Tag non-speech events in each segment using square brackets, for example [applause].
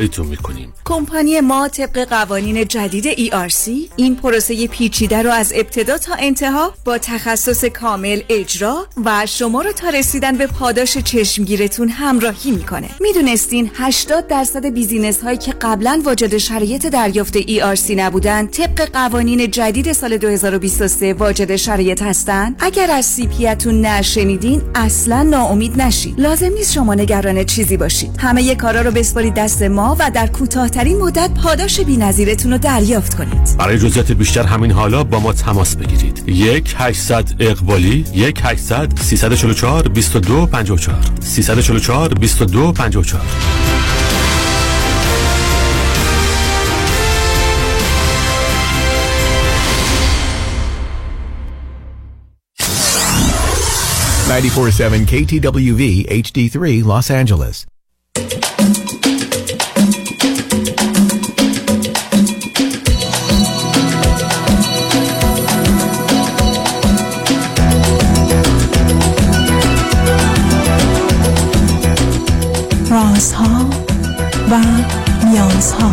ایتون می‌کنیم. کمپانی ما طبق قوانین جدید ERC این پروسه پیچیده رو از ابتدا تا انتها با تخصص کامل اجرا و شما رو تا رسیدن به پاداش چشمگیرتون همراهی می‌کنه. می‌دونستین 80 درصد business هایی که قبلا واجد شرایط دریافت ERC نبودن طبق قوانین جدید سال 2023 واجد شرایط هستن اگر از CPA تون نشنیدین اصلا ناامید نشید لازم نیست شما نگران چیزی باشید. همه کارا رو بسپارید دست ما. و در کوتاهترین مدت پاداش بی‌نظیرتون رو دریافت کنید. برای جزئیات بیشتر همین حالا با ما تماس بگیرید. 1 800 اقبالی 1 800 344 22 54 344 22 54 94.7 KTWV HD3 Los Angeles. رازها و نیازها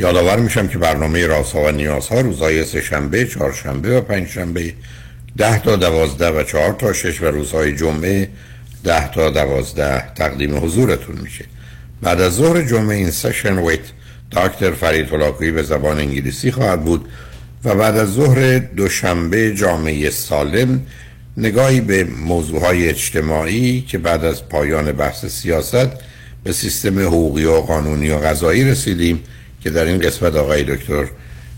یادآور میشم که برنامه رازها و نیازها روزهای سه شنبه، و پنج شنبه ده تا دوازده و چهار تا شش و روزهای جمعه ده تا دوازده تقدیم حضورتون میشه. بعد از ظهر جمعه این سشن ویت دکتر فرید هلاکویی به زبان انگلیسی خواهد بود و بعد از ظهر دوشنبه جامعه سالم نگاهی به موضوع های اجتماعی که بعد از پایان بحث سیاست به سیستم حقوقی و قانونی و قضایی رسیدیم. که در این قسمت آقای دکتر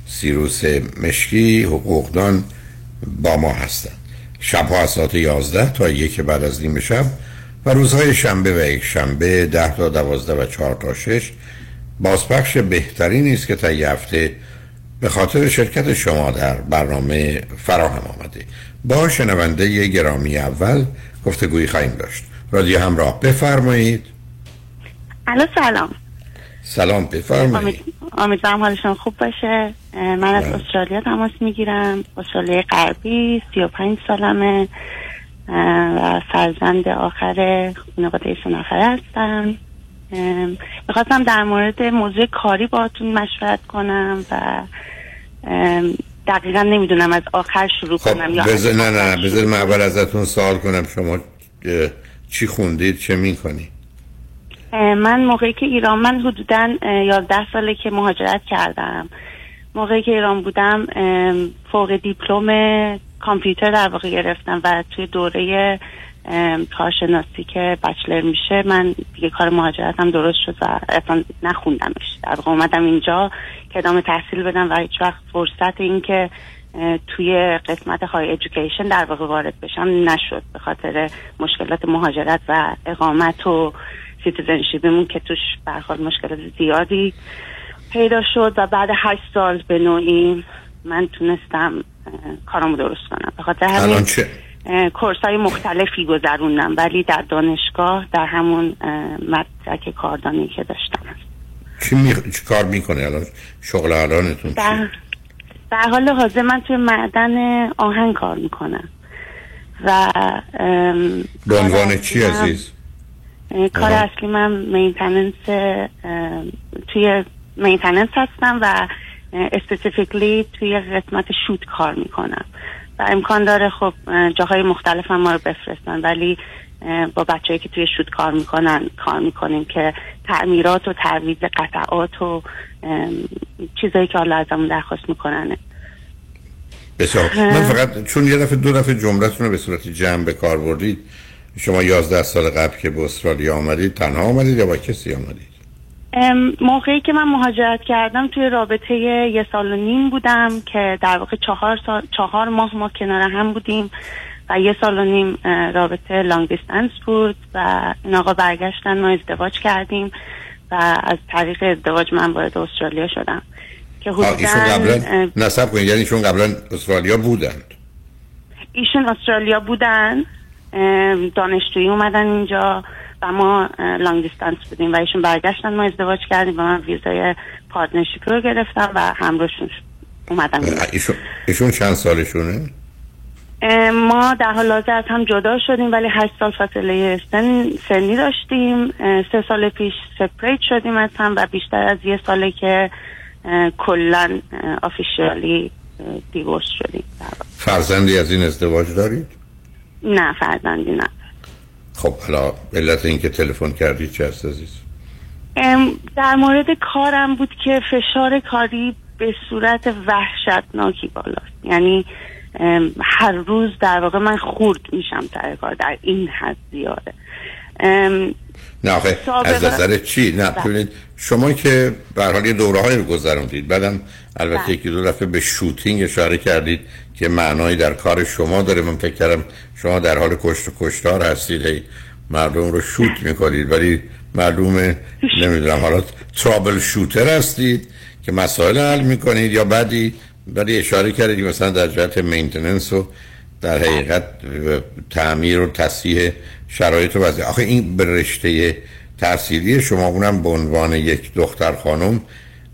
سیروس مشکی حقوقدان با ما هستند. شبها از ساعت 11 تا یک بعد از نیم شب و روزهای شنبه و یک شنبه 10 تا 12 و 4 تا 6 بازپخش بهتری نیست که تا یه هفته به خاطر شرکت شما در برنامه فراهم آمده. با شنونده گرامی اول گفتگویی خواهیم داشت. رادیو همراه بفرمایید. الو سلام. سلام بفرمایید. امیدوارم حالشون خوب باشه. من از بله. استرالیا تماس می‌گیرم. استرالیا غربی 35 سالمه. و فرزند آخر خانواده سه نفره هستم. می‌خواستم در مورد موضوع کاری باهاتون مشورت کنم و دقیقا نمی‌دونم از آخر شروع کنم یا خب بذار از نه نه آخر بذار من اول ازتون سوال کنم. شما چی خوندید؟ چه می‌کنی اه، من موقعی که ایران من حدودا اه، 11 ساله که مهاجرت کردم. موقعی که ایران بودم فوق دیپلم کامپیوتر در واقع گرفتم و توی دوره کارشناسی که bachelor میشه من دیگه کار مهاجرتم درست شد و اصلا نخوندمش. در واقع اومدم اینجا که ادامه تحصیل بدم و هیچ وقت فرصت این که توی قسمت های education در واقع وارد بشم نشد به خاطر مشکلات مهاجرت و اقامت و citizenship مون که توش برخورد مشکلات زیادی پیدا شد و بعد هشت سال به نوعی من تونستم اه، کارامو درست کنم. به خاطر همین کورس های مختلفی گذروندم ولی در دانشگاه در همون مدرک کاردانی که داشتم. چی, می... چی کار می‌کنه الان؟ شغل الانتون در, در حال حاضر من توی معدن آهن کار می‌کنم. و به عنوان چی عزیز؟ کار. اصلی من مینتننس توی maintenance هستم و specifically توی قسمت chute کار می‌کنم. و امکان داره خب جاهای مختلف هم ما رو بفرستن ولی با بچه‌هایی که توی chute کار می‌کنن کار می‌کنیم که تعمیرات و تعویض قطعات و چیزایی که حالا ازمون درخواست می‌کنن. بسیار. من فقط چون یه دفعه دو دفعه جملتون رو به صورت جمع به کار بردید شما یازده سال قبل که به استرالیا آمدید تنها آمدید یا با کسی آمدید؟ موقعی که من مهاجرت کردم توی رابطه یه سال و نیم بودم که در واقع چهار, سال، چهار ماه ما کنار هم بودیم و یه سال و نیم رابطه لانگ دیستنس بود و این آقا برگشتن ما ازدواج کردیم و از طریق ازدواج من وارد استرالیا شدم. که ایشون قبلا نصب کنید یعنی ایشون قبلا استرالیا بودند. ایشون استرالیا بودن. دانشجویی اومدن اینجا و ما long distance بودیم و ایشون برگشتن ما ازدواج کردیم و من ویزای partnership رو گرفتم و همراهشون اومدم ایشون, ایشون چند سالشونه؟ ما در حال حاضر از هم جدا شدیم ولی هشت سال فاصله سن سنی داشتیم سه سال پیش separate شدیم از هم و بیشتر از یه ساله که کلا officially divorce شدیم فرزندی از این ازدواج دارید؟ نه فرزندی نه. خب حالا علت اینکه تلفن کردید چه است عزیز؟ در مورد کارم بود که فشار کاری به صورت وحشتناکی بالاست. یعنی هر روز در واقع من خورد میشم سر کار در این حد زیاده. نه آخه از نظر چی؟ نه بله. ببینید شما که به حال یه دوره های رو گذروندید. بعدم البته بله. یکی دو دفعه به شوتینگ اشاره کردید که معنایی در کار شما داره. من فکر کردم شما در حال کشت و کشتار هستید. مردم رو شوت می‌کنید. ولی معلومه نمی‌دونم حالا ترابل شوتر هستید که مسائل حل می‌کنید یا بعدی؟ ولی اشاره کردید مثلا در جهت مینتننس و در حقیقت تعمیر و تصحیح شرایط و آخه این به رشته تحصیلی شما اونم به عنوان یک دختر خانم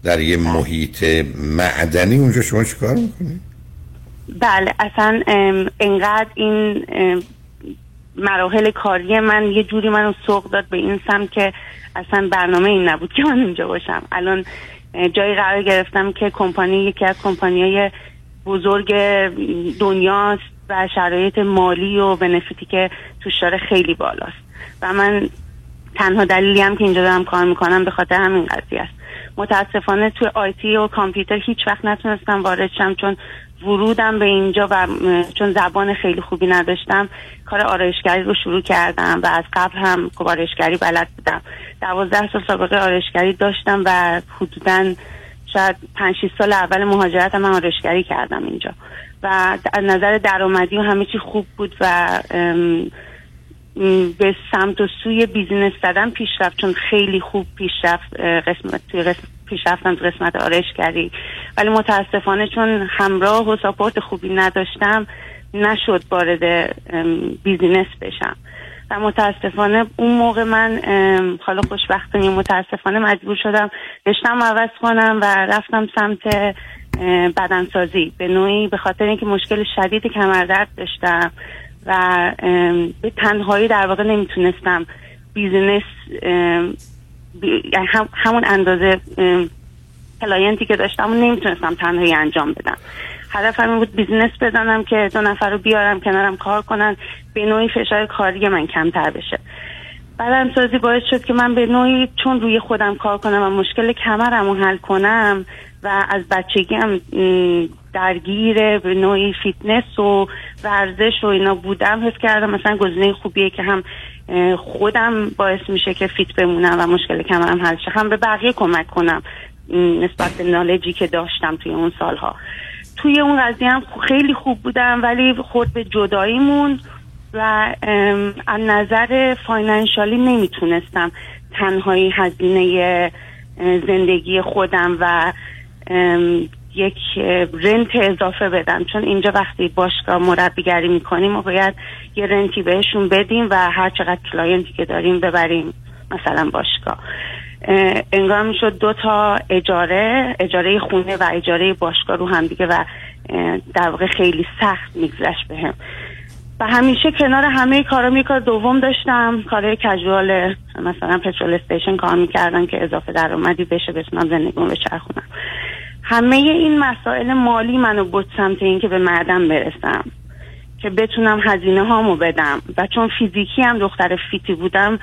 در یه محیط معدنی اونجا شما چیکار می‌کنید؟ بله اصلا انقدر این مراحل کاری من یه جوری منو سوق داد به این سم که اصلا برنامه این نبود که من اونجا باشم. الان جایی قرار گرفتم که کمپانی یکی از کمپانی های بزرگ دنیاست. و شرایط مالی و بنفیتی که توش داره خیلی بالاست. و من تنها دلیلی هم که اینجا دارم کار می‌کنم به خاطر همین قضیه است. متاسفانه توی آیتی و کامپیوتر هیچ وقت نتونستم وارد شم چون ورودم به اینجا و چون زبان خیلی خوبی نداشتم کار آرایشگری رو شروع کردم و از قبل هم خب آرایشگری بلد بودم. دوازده سال سابقه آرایشگری داشتم و حدودا شاید پنج سال اول مهاجرت من آرایشگری کردم اینجا. و از نظر درآمدی و همه چی خوب بود و به سمت و سوی business زدن پیشرفت چون خیلی خوب پیشرفت قسمت توی قسمت پیشرفتم تو قسمت آرایشگری ولی متاسفانه چون همراه و support خوبی نداشتم نشد وارد business بشم. و متاسفانه اون موقع من حالا خوشبختانه متاسفانه مجبور شدم رشتم عوض کنم و رفتم سمت بدنسازی. به نوعی به خاطر اینکه مشکل شدید کمردرد داشتم و به تنهایی در واقع نمی‌تونستم business یعنی همون اندازه client ی که داشتم نمی‌تونستم تنهایی انجام بدم. هدفم این بود business بزنم که دو نفر رو بیارم کنارم کار کنن. به نوعی فشار کاری من کمتر بشه. بدنسازی باعث شد که من به نوعی چون روی خودم کار کنم و مشکل کمرم رو حل کنم و از بچگی هم درگیر به نوعی فیتنس و ورزش و اینا بودم حس کردم مثلا گزینه خوبیه که هم خودم باعث میشه که fit بمونم و مشکل کمرم حل شه. هم به بقیه کمک کنم نسبت به knowledge ی که داشتم توی اون سالها. توی اون قضیه هم خیلی خوب بودم ولی خورد به جداییمون و از نظر financially نمی‌تونستم تنهایی هزینه زندگی خودم و یک rent اضافه بدم. چون اینجا وقتی باشگاه مربیگری می‌کنیم و باید یه rent ی بهشون بدیم و هر چقدر client ی که داریم ببریم مثلا باشگاه. انگار می‌شد دو تا اجاره اجاره خونه و اجاره باشگاه رو هم دیگه و در واقع خیلی سخت میگذشت بهم. و همیشه کنار همه کارا می دوم داشتم کارهای casual مثلا petrol station کار می‌کردم که اضافه درآمدی بشه بتونم زندگیمو بچرخونم. همه این مسائل مالی منو بود سمت این که به مردم برسم. که بتونم هزینه هامو بدم. و چون فیزیکی هم دختر فیتی بودم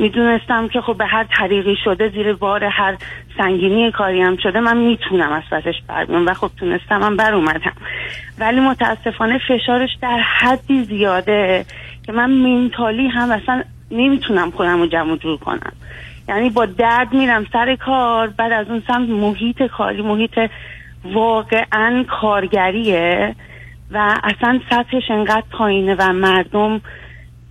می‌دونستم که خب به هر طریقی شده زیر بار هر سنگینی کاری هم شده من می‌تونم از پسش بر و خب تونستم من بر اومدم. ولی متاسفانه فشارش در حدی زیاده که من منتالی هم اصلا نمی‌تونم خودم رو جمع جور کنم. یعنی با درد میرم سر کار بعد از اون سمت محیط کاری محیط واقعا کارگریه و اصلا سطحش انقدر پایینه و مردم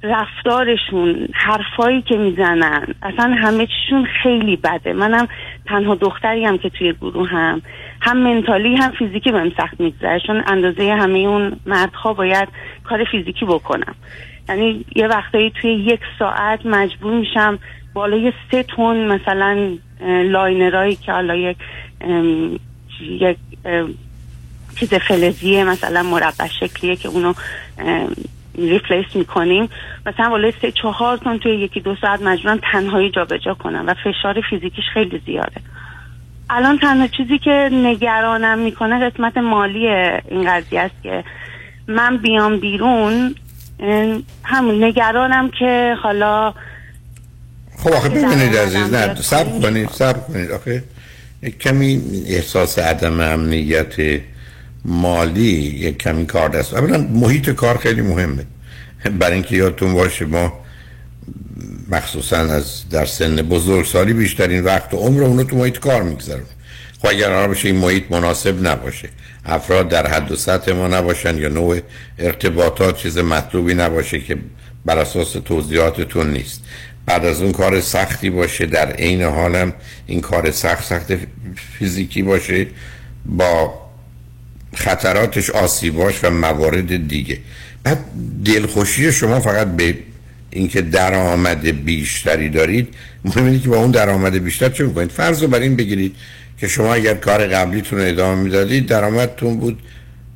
رفتارشون حرفایی که می‌زنن اصلا همه چیشون خیلی بده. منم تنها دختری هم که توی گروه هم هم منتالی هم فیزیکی بهم سخت میگذره. چون اندازه همه اون مردها باید کار فیزیکی بکنم. یعنی یه وقتایی توی یک ساعت مجبور میشم بالای سه تن مثلا liner ایی که حالا یک یک چیز فلزیه مثلا مربع شکلیه که اونو replace می‌کنیم. مثلا بالای سه چهار تن توی یکی دو ساعت مجبورم تنهایی جابجا کنم و فشار فیزیکیش خیلی زیاده. الان تنها چیزی که نگرانم می‌کنه قسمت مالی این قضیه است که من بیام بیرون همون نگرانم که حالا خب آخه ببینید عزیز نه سب کنید سب کنید. آخه کمی احساس عدم امنیت مالی یک کمی کار دست. اولا محیط کار خیلی مهمه. برای اینکه یادتون باشه ما مخصوصا از در سن بزرگسالی بیشترین وقت و عمر اونو تو محیط کار می‌گذارم خب اگر قرار بشه این محیط مناسب نباشه افراد در حد و سطح ما نباشن یا نوع ارتباطات چیز مطلوبی نباشه که بر اساس توضیحاتتون نیست. بعد از اون کار سختی باشه در عین حالم این کار سخت سخت فیزیکی باشه با خطراتش آسیباش و موارد دیگه. بعد دلخوشی شما فقط به اینکه درآمد بیشتری دارید مهم که با اون درآمد بیشتر چه می‌کنید؟ فرض رو بر این بگیرید که شما اگر کار قبلیتون رو ادامه می‌دادید درآمدتون بود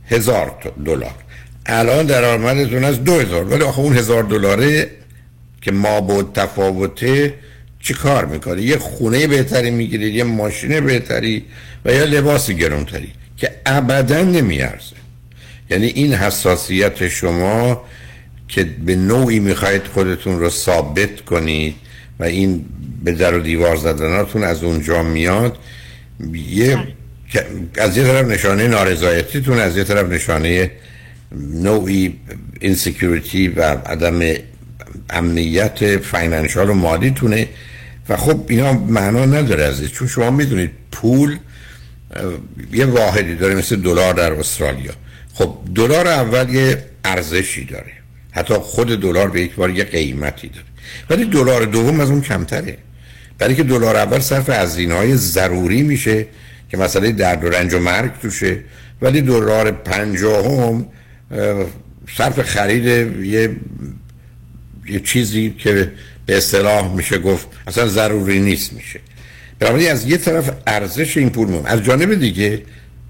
هزار دلار. الان درآمدتون از دو هزار ولی آخه اون هزار دلاره که ما بود تفاوته چی کار می‌کنه یه خونه بهتری می‌گیرید یه ماشین بهتری و یا لباس گرونتری که ابدا نمیارزه. یعنی این حساسیت شما که به نوعی می‌خواید خودتون رو ثابت کنید و این به در و دیوار زدناتون از اونجا میاد یه از یه طرف نشانه نارضایتیتون از یه طرف نشانه نوعی insecurity و عدم امنیت financial و مالیتونه. و خب اینا معنا نداره ازش چون شما می‌دونید پول یه واحدی داره مثل دلار در استرالیا. خب دلار اول یه ارزشی داره. حتی خود دلار به یک بار یه قیمتی داره. ولی دلار دوم از اون کمتره. برای که دلار اول صرف هزینه های ضروری میشه که مسئله درد و رنج و مرگ توشه ولی دلار پنجاهم صرف خرید یه یه چیزی که به اصطلاح میشه گفت اصلا ضروری نیست میشه. بنابراین از یه طرف ارزش این پول مهم از جانب دیگه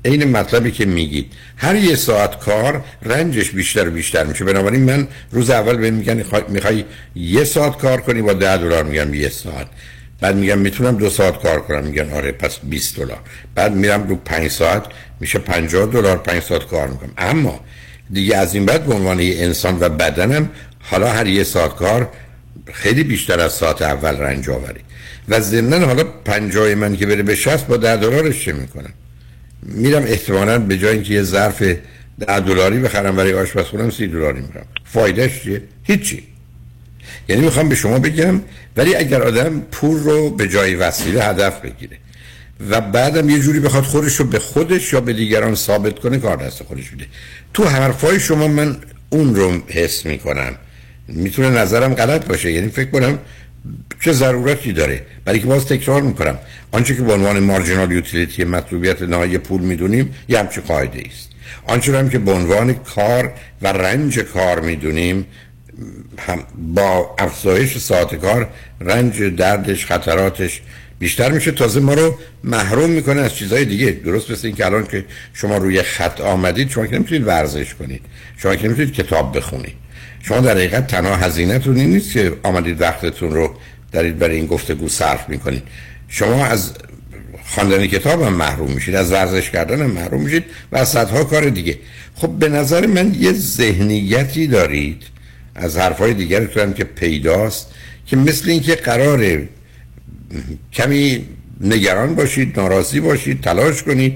این مطلبی که میگید هر یه ساعت کار رنجش بیشتر و بیشتر میشه. بنابراین من روز اول به میگن می‌خوای یه ساعت کار کنی با ده دلار میگم یه ساعت. بعد میگم می‌تونم دو ساعت کار کنم. میگن آره پس 20 دلار. بعد میرم رو 5 ساعت میشه 50 دلار 5 ساعت کار می‌کنم. اما دیگه از این بعد به عنوان انسان و بدنم حالا هر یه ساعت کار خیلی بیشتر از ساعت اول رنج آوری. و ضمن حالا پنجای من که بره به 60 با 10 دلارش چه می‌کنم؟ میرم احتمالا به جای اینکه یه ظرف 10 دلاری بخرم برای آشپزخونم 30 دلاری میرم. فایدهش چیه؟ هیچی. یعنی می‌خوام به شما بگم ولی اگر آدم پول رو به جای وسیله هدف بگیره و بعدم یه جوری بخواد خودش رو به خودش یا به دیگران ثابت کنه کار دست خودش میده. تو حرفای شما من اون رو حس می‌کنم. می‌تونه نظرم غلط باشه. یعنی فکر کنم چه ضرورتی داره. برای که باز تکرار می‌کنم. آنچه که به عنوان مارجینال یوتیلیتی مطلوبیت نهایی پول می‌دونیم یه همچه قاعده است. آنچه هم که به عنوان کار و رنج کار می‌دونیم هم با افزایش ساعت کار رنج دردش خطراتش بیشتر میشه. تازه ما رو محروم می‌کنه از چیزهای دیگه. درست مثل اینکه الان که شما روی خط آمدید شما که نمی‌تونید ورزش کنید. شما که نمی‌تونید کتاب بخونید. شما در حقیقت تنها هزینهتون این نیست که آمدید وقتتون رو دارید برای این گفتگو صرف می‌کنید. شما از خواندن کتاب هم محروم میشید از ورزش کردن هم محروم میشید و از صدها کار دیگه. خب به نظر من یه ذهنیتی دارید از حرفای دیگرتون که پیداست که مثل اینکه قراره کمی نگران باشید ناراضی باشید تلاش کنید.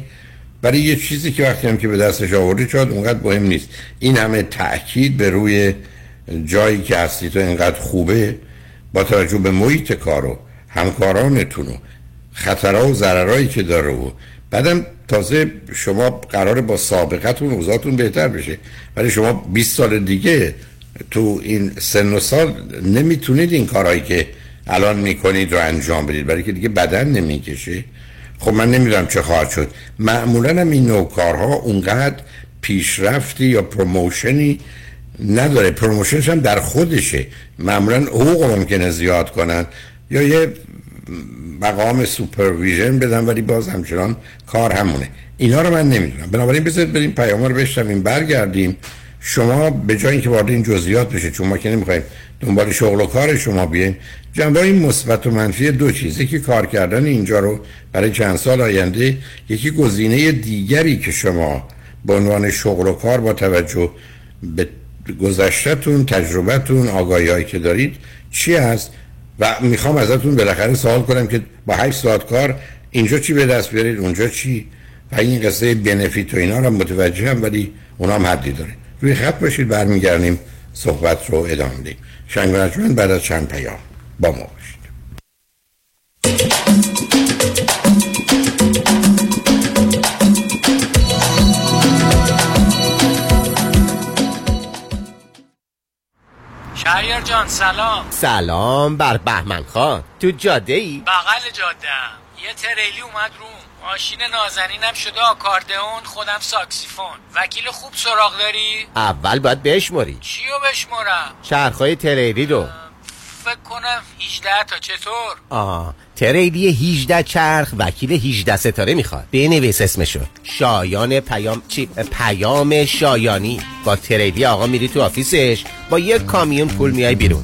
برای یه چیزی که وقتی هم که به دستش آوردید شاید اونقدر مهم نیست. این همه تاکید به روی جایی که هستی تو اینقدر خوبه با توجه به محیط کار و همکارانتون و خطرها و ضررهایی که داره و بعدم تازه شما قرار با سابقتون اوضاعتون بهتر بشه. ولی شما 20 سال دیگه تو این سن و سال نمی‌تونید این کارهایی که الان می‌کنید رو انجام بدید. برای که دیگه بدن نمی‌کشه. خب من نمی‌دونم چه خواهد شد. معمولا هم این نوع کارها اونقدر پیشرفتی یا promotion ی نداره. promotion ش هم در خودشه. معمولا حقوق ممکنه زیاد کنن. یا یه مقام supervision بدن ولی باز همچنان کار همونه. اینا رو من نمی‌دونم. بنابراین بذارید بریم پیام رو بشنویم برگردیم. شما به جای اینکه وارد این جزئیات بشه چون ما که نمی‌خوایم دنبال شغل و کار شما بیایم جنبه این مثبت و منفی دو چیزی که کار کردن اینجا رو برای چند سال آینده یکی گزینه دیگری که شما به عنوان شغل و کار با توجه به گذشتهتون تجربتون آگاهی که دارید چی هست؟ و می‌خوام ازتون بالاخره سوال کنم که با 8 ساعت کار اینجا چی به دست بیارید اونجا چی؟ و این قصه بنفیت و اینا رو متوجه هم ولی اونا هم حدی داره. روی خط باشید برمیگردیم صحبت رو ادامه دیم شنگ بعد از چند پیام با ما شهریار جان سلام. سلام بر بهمن خان. تو جاده ای؟ بغل جاده یه تریلی اومد روم ماشین نازنینم شده آکاردئون خودم ساکسیفون. وکیل خوب سراغ داری؟ اول باید بشماری چیو بشمارم؟ چرخهای تریلی رو. فکر کنم 18 تا. چطور؟ آه تریلی 18 چرخ وکیل 18 ستاره می‌خواد. بنویس اسمشو. شایان پیام چی؟ پیام شایانی. با تریلی آقا میری تو office ش. با یک کامیون پول میای بیرون.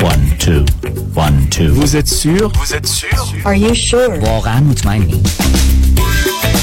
One, two, one, two. Vous êtes sûr? Vous êtes sûr? Are you sure?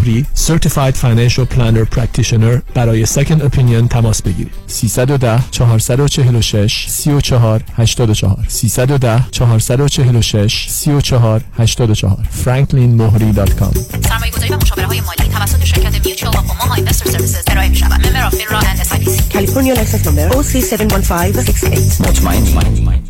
مهری Certified Financial Planner Practitioner برای Second Opinion تماس بگیرید. 310 446 34 84 310 446 34 84 franklinmohri.com سرمایه‌گذاری و مشاوره های مالی توسط شرکت Mutual of Omaha Investor Services ارائه می شود. Member of FINRA and SI California License Number OC71568 مطمئنی؟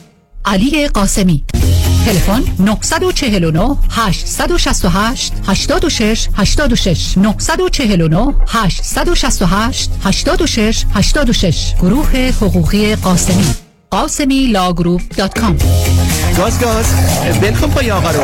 علی قاسمی. تلفن 949 868 86 86 949 868 86 86 گروه حقوقی قاسمی. قاسمی Law Group dot com. گاز گاز. ولکن پای آقا رو.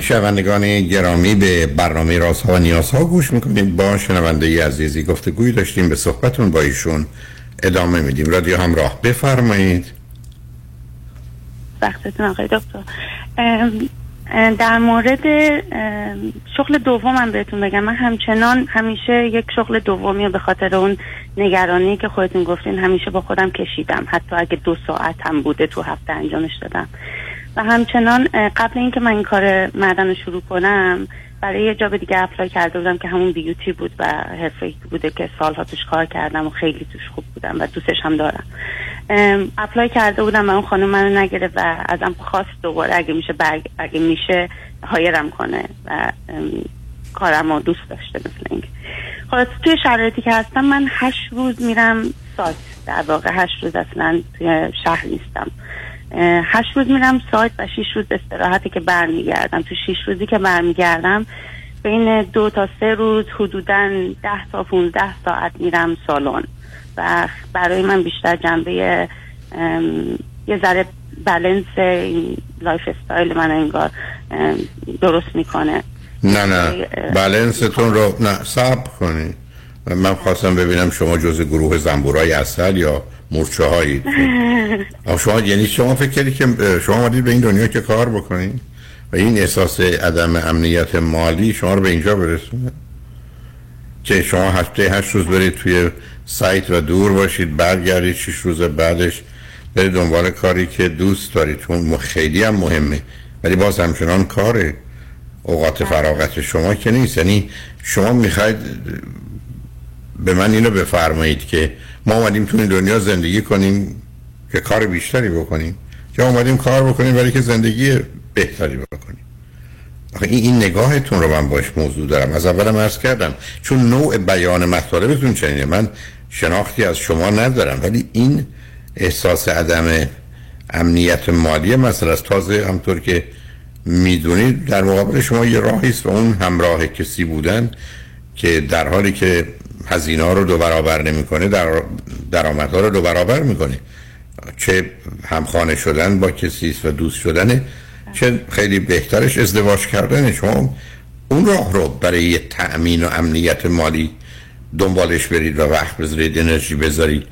شنوندگان گرامی به برنامه راست ها و نیاز ها گوش می‌کنید با شنونده عزیزی گفتگوی داشتیم به صحبتون با ایشون ادامه میدیم. رادیو همراه بفرمایید. وقتتون آقای دکتر. در مورد شغل دومم بهتون بگم. من همچنان همیشه یک شغل دومی به خاطر اون نگرانی که خودتون گفتین همیشه با خودم کشیدم. حتی اگه دو ساعت هم بوده تو هفته انجامش دادم. و همچنان قبل اینکه من این کار معدن رو شروع کنم برای یه job دیگه apply کرده بودم که همون beauty بود و حرفه بوده که سالها توش کار کردم و خیلی توش خوب بودم و دوستش هم دارم. apply کرده بودم و اون خانم منو نگرفت و ازم خواست دوباره اگه میشه برگ اگه میشه هایرم کنه و کارم رو دوست داشته مثل اینکه. خب توی شرایطی که هستم من هشت روز میرم سایت. در واقع هشت روز اصلا توی شهر نیستم. هشت روز میرم سایت و شیش روز استراحتی که برمیگردم. تو شیش روزی که برمیگردم بین دو تا سه روز حدودا ده تا 15 ساعت میرم سالن. و برای من بیشتر جنبه یه ذره balance lifestyle من انگار درست می‌کنه. نه نه. بلنستون رو نه صبر کنید. من خواستم ببینم شما جز گروه زنبورای عسل یا مورچه هایی [laughs] شما یعنی شما فکر که شما آمدید به این دنیا که کار بکنید و این احساس عدم امنیت مالی شما رو به اینجا برسونه؟ که شما هفته هشت روز برید توی سایت و دور باشید برگردید شش روز بعدش. برید دنبال کاری که دوست دارید. چون خیلی هم مهمه. ولی باز همچنان کاره اوقات فراغت شما که نیست. یعنی شما می‌خواید به من اینو بفرمایید که ما اومدیم تو این دنیا زندگی کنیم که کار بیشتری بکنیم. یا اومدیم کار بکنیم برای که زندگی بهتری بکنیم. آخه این, این نگاهتون رو من باش موضوع دارم. از اولم عرض کردم چون نوع بیان مطالبتون چنینه. من شناختی از شما ندارم ولی این احساس عدم امنیت مالی مسئله است تازه همطور که می‌دونید در مقابل شما یه راهی است و اون همراه کسی بودن که در حالی که هزینه ها رو دو برابر نمی‌کنه در درآمدها رو دو برابر می‌کنه. چه همخانه شدن با کسی است و دوست شدنه چه خیلی بهترش ازدواج کردن شما اون راه رو برای تأمین و امنیت مالی دنبالش برید و وقت بذارید انرژی بذارید.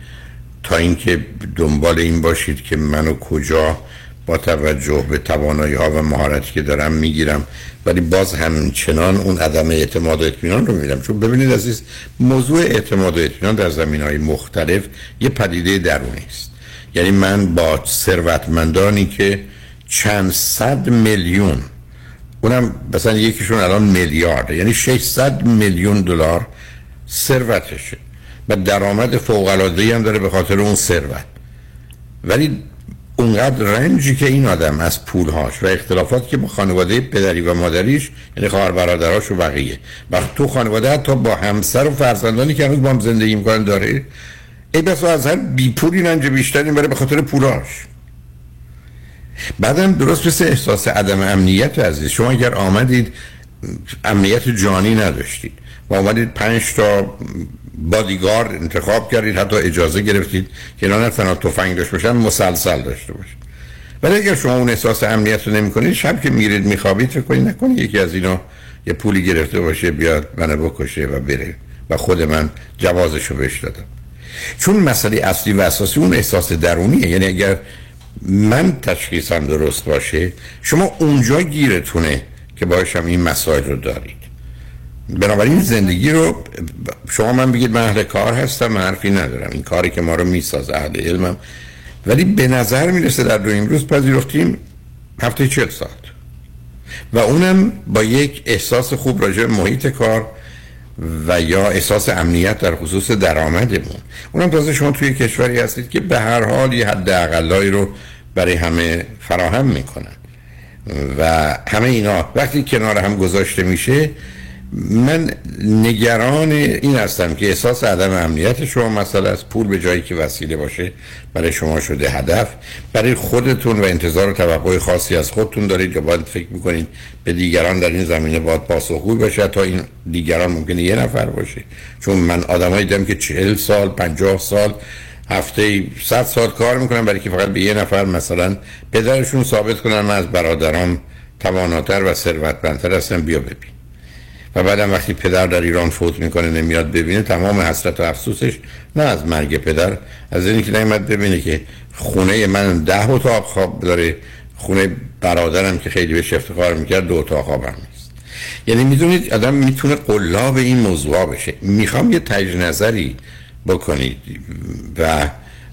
تا اینکه دنبال این باشید که منو کجا با توجه به توانایی ها و مهارتی که دارم می‌گیرم. ولی باز همچنان اون عدم اعتماد و اطمینان رو میرم چون ببینید عزیز موضوع اعتماد و اطمینان در زمین های مختلف یه پدیده درونی است. یعنی من با ثروتمندانی که چند صد میلیون اونم مثلا یکیشون الان میلیارد یعنی 600 میلیون دلار ثروتشه و درآمد فوق العاده هم داره به خاطر اون ثروت. ولی اونقدر رنجی که این آدم از پولهاش و اختلافات که با خانواده پدری و مادریش یعنی خواهر برادراش و بقیه. و تو خانواده حتی با همسر و فرزندانی که هنوز با هم زندگی می‌کنن داره ای بس از هر بی پولی رنج بیشتری برای به خاطر پولاش. بعدم درست مثل احساس عدم امنیت عزیز شما اگر آمدید امنیت جانی نداشتید. و آمدید پنج تا بادیگارد انتخاب کردید حتی اجازه گرفتید که اینا نه تنها تفنگ داشته باشن مسلسل داشته باشن. ولی اگر شما اون احساس امنیت رو نمی کنید شب که میرید میخوابید فکر کنید نکنید یکی از اینا یه پولی گرفته باشه بیاد منو بکشه و بره و خود من جوازش رو بهش دادم. چون مسئله اصلی و اساسی اون احساس درونیه یعنی اگر من تشخیصم درست باشه شما اونجا گیرتونه که باشم این مسائل رو دارید. بنابراین زندگی رو شما من بگید من اهل کار هستم من حرفی ندارم. این کاری که ما رو میساز اهل علمم. ولی به نظر می‌رسه در دو امروز پذیرفتیم هفته چل ساعت. و اونم با یک احساس خوب راجع محیط کار و یا احساس امنیت در خصوص درآمدمون. اونم تازه شما توی کشوری هستید که به هر حال یه حد اقلایی رو برای همه فراهم می‌کنن. و همه اینا وقتی کنار هم گذاشته میشه من نگران این هستم که احساس عدم امنیت شما مسئله از پول به جایی که وسیله باشه برای شما شده هدف. برای خودتون و انتظار و توقع خاصی از خودتون دارید که باید فکر می‌کنید به دیگران در این زمینه باید پاسخگوی باشه. تا این دیگران ممکنه یه نفر باشه. چون من آدمایی دیدم که چهل سال پنجاه سال هفته صد سال کار می‌کنن برای که فقط به یه نفر مثلا پدرشون ثابت کنن من از برادرام تواناتر و ثروتمندتر هستم بیا ببین و بعدم وقتی پدر در ایران فوت می‌کنه نمیاد ببینه تمام حسرت و افسوسش نه از مرگ پدر از اینکه نمیاد ببینه که خونه من ده اتاق خواب داره خونه برادرم که خیلی بهش افتخار می‌کرد دو اتاق خوابم نیست. یعنی می‌دونید آدم می‌تونه قلاب این موضوع بشه. می‌خوام یه تجنظری نظری بکنید و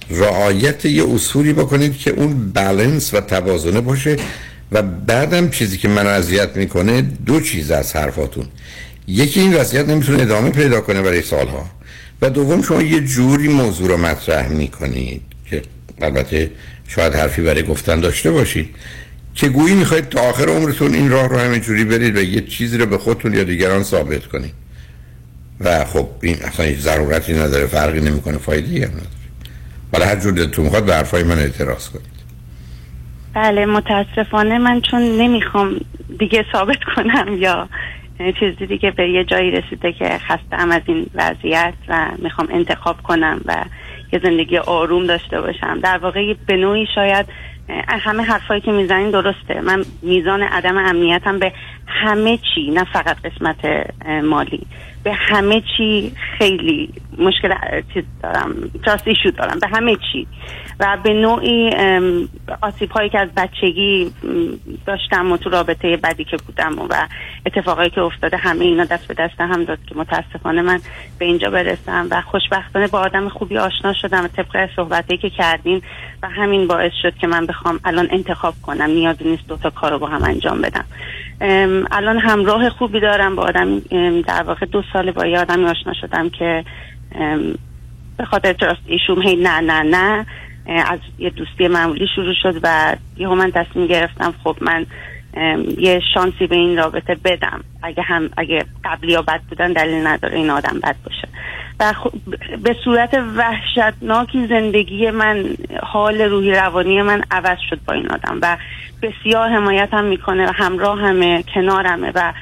رعایت یه اصولی بکنید که اون بالانس و توازنه باشه. و بعدم چیزی که منو اذیت می‌کنه دو چیز از حرفاتون. یکی این وضعیت نمی‌تونه ادامه پیدا کنه برای سالها. و دوم شما یه جوری موضوع رو مطرح می‌کنید که البته شاید حرفی برای گفتن داشته باشید که گویی می‌خواید تا آخر عمرتون این راه رو همین جوری برید و یه چیزی رو به خودتون یا دیگران ثابت کنید. و خب این اصلا هیچ ضرورتی نداره فرقی نمی‌کنه فایده هم نداره. ولی هر جور دلتون می‌خواد به حرفای من اعتراض کنید. بله متاسفانه من چون نمی‌خوام دیگه ثابت کنم یا چیزی دیگه به یه جایی رسیده که خستم از این وضعیت و می‌خوام انتخاب کنم و یه زندگی آروم داشته باشم. در واقع به نوعی شاید همه حرفایی که می‌زنین درسته. من میزان عدم امنیتم به همه چی نه فقط قسمت مالی. به همه چی خیلی مشکل چیز دارم تراست ایشو دارم به همه چی. و به نوعی آسیب هایی که از بچگی داشتم و تو رابطه بدی که بودم و اتفاقایی که افتاده همه اینا دست به دست هم داد که متاسفانه من به اینجا برسم. و خوشبختانه با آدم خوبی آشنا شدم و طبق صحبتی که کردین و همین باعث شد که من بخوام الان انتخاب کنم. نیازی نیست دوتا کار رو با هم انجام بدم. الان همراه خوبی دارم با آدم در واقع دو سال با یه آدمی آشنا شدم که به خاطر تراست ایشوم هی نه نه نه از یه دوستی معمولی شروع شد و یه من تصمیم گرفتم خب من یه شانسی به این رابطه بدم. اگه هم اگه قبلی یا بد بودن دلیل نداره این آدم بد باشه. و خ- به صورت وحشتناکی زندگی من حال روحی روانی من عوض شد با این آدم و بسیار حمایتم می‌کنه و همراه همه کنارمه و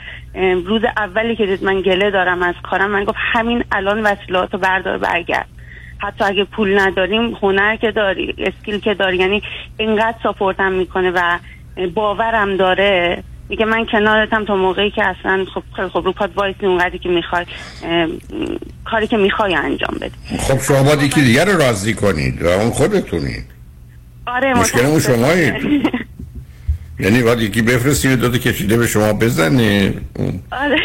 روز اولی که دید من گله دارم از کارم من گفت همین الان وسیلات رو بردار برگرد. حتی اگه پول نداریم هنر که داری skill که داری یعنی اینقدر support م می‌کنه و باورم داره میگه من کنارتم تا موقعی که اصلا خب خیلی خب رو پات وایسی اونقدری که می‌خوای کاری که می‌خوای انجام بدی خب شما باید یکی دیگر رو راضی کنید و اون خودتونید. آره مشکل اون. شمایید یعنی باید یکی بفرستی دو کشیده به شما بزنه. آره.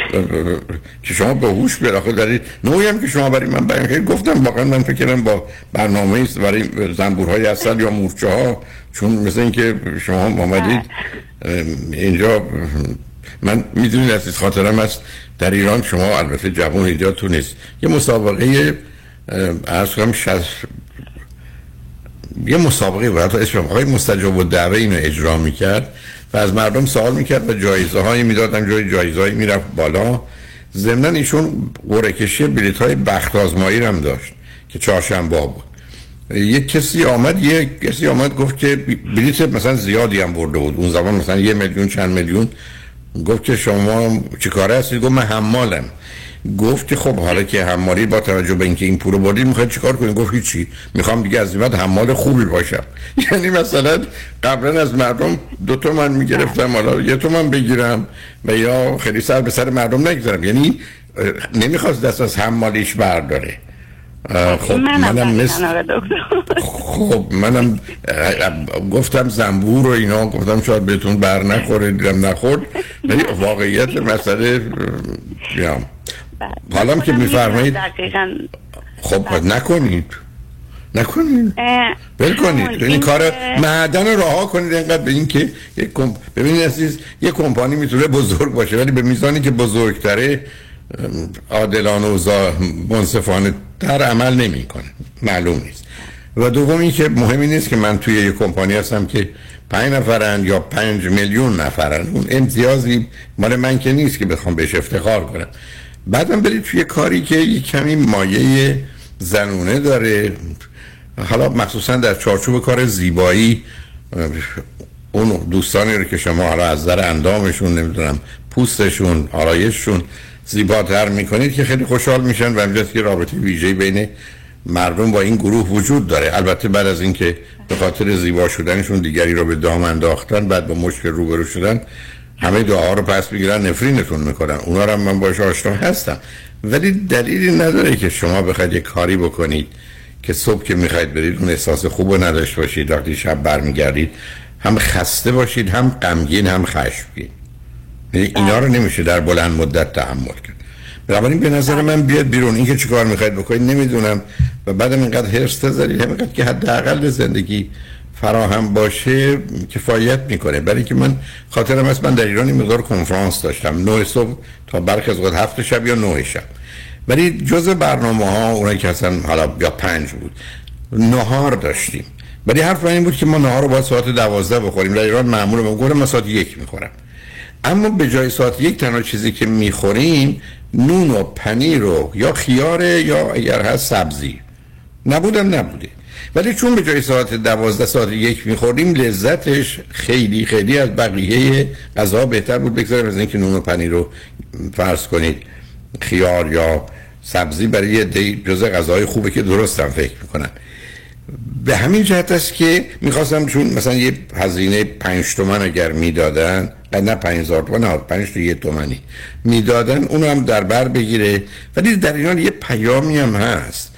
که شما به هوش بیاد آخه دارید نوعی هم که شما برای من بیان کردید گفتم. واقعا من فکر کردم با برنامه است برای زنبورهای اصل یا مورچه ها چون مثل اینکه شما آمدید ام، اینجا من می‌دونید از خاطرم هست در ایران شما البته جوان اینجا تو نیست. یه مسابقه عرض کنم شصت یه مسابقه بود. حتی اسم آقای مستجاب و دعوه اینو اجرا می‌کرد و از مردم سوال می‌کرد و جایزه هایی می‌دادن جای جایزه هایی می‌رفت بالا. ضمنا ایشون قرعه کشی بلیط های بخت آزمایی هم داشت که چهارشنبه بود. یک کسی آمد یه کسی آمد گفت که بلیط مثلا زیادی هم برده بود. اون زمان مثلا یه میلیون چند میلیون. گفت که شما چه کاره هستید؟ گفت من حمالم. گفت که خب حالا که حمالی با توجه به اینکه این پول بردید می‌خواید چیکار کنید؟ گفت هیچی. می‌خوام دیگه از بعد حمال خوبی باشم. [laughs] یعنی مثلا قبلا از مردم دو تومن می‌گرفتم حالا یه تومن بگیرم و یا خیلی سر به سر مردم نگذارم. یعنی نمی‌خواست دست از حمالیش برداره. خب منم منم مثل خب منم گفتم زنبور و اینا گفتم شاید بهتون بر نخوره دیدم نخورد. ولی واقعیت مسئله اه، یا حالا که میفرمایید خب باید نکنید. نکنید. ول کنید. این این کار که- معدن رها کنید اینقدر به این که. ببینید عزیز یک کمپانی می‌تونه بزرگ باشه ولی به میزانی که بزرگتره عادلانه و منصفانه تر عمل نمی‌کنه. معلوم نیست. و دوم این که مهمی نیست که من توی یک کمپانی هستم که پنج نفرن یا پنج میلیون نفرن. اون امتیازی مال من که نیست که بخوام بهش افتخار کنم. بعدم برید توی کاری که یک کمی مایه زنونه داره. حالا مخصوصا در چارچوب کار زیبایی اون دوستانی رو که شما حالا از در اندامشون نمی‌دونم پوستشون آرایششون زیباتر می‌کنید که خیلی خوشحال میشن و همجاست که رابطه ویژه‌ای بین مردم با این گروه وجود داره. البته بعد از اینکه به خاطر زیبا شدنشون دیگری رو به دام انداختن بعد با مشکل روبرو شدن همه دعاها رو پس می‌گیرن نفرینتون می‌کنن. اونا رو من باش آشنا هستم. ولی دلیلی نداره که شما بخواید یه کاری بکنید که صبح که می‌خواید برید اون احساس خوب رو نداشته باشید. وقتی شب برمیگردید هم خسته باشید هم غمگین هم خشمگین. اینا رو نمیشه در بلند مدت تحمل کرد. بنابراین به نظر من بیاد بیرون. اینکه چیکار می‌خواید بکنید نمی‌دونم. و بعدم اینقدر هرس تذارید همینقدر که حداقل زندگی فراهم باشه کفایت می‌کنه. برای اینکه من خاطرم هست من در ایران این مقدار کنفرانس داشتم. نه صبح تا برخی از اوقات هفت شب یا نه شب. ولی جز برنامه ها اونایی که اصلا حالا یا پنج بود نهار داشتیم. ولی حرف من این بود که ما نهار رو باید ساعت دوازده بخوریم. در ایران معمول من گفتم من ساعت یک می‌خورم. اما به جای ساعت یک تنها چیزی که می‌خوریم نون و پنیر و یا خیاره یا اگر هست سبزی. نبودم نبوده. ولی چون به جای ساعت دوازده ساعت یک می‌خوریم لذتش خیلی خیلی از بقیه غذا بهتر بود بگذاریم از اینکه نون و پنیر رو فرض کنید. خیار یا سبزی برای یه دی جزء غذاهای خوبه که درستم فکر می‌کنن. به همین جهت است که می‌خواستم چون مثلا یه هزینه پنج تومن اگر می‌دادن نه پنج هزار تومن نه پنج تا یه تومنی می‌دادن اونو هم در بر بگیره. ولی در ایران یه پیامی هم هست.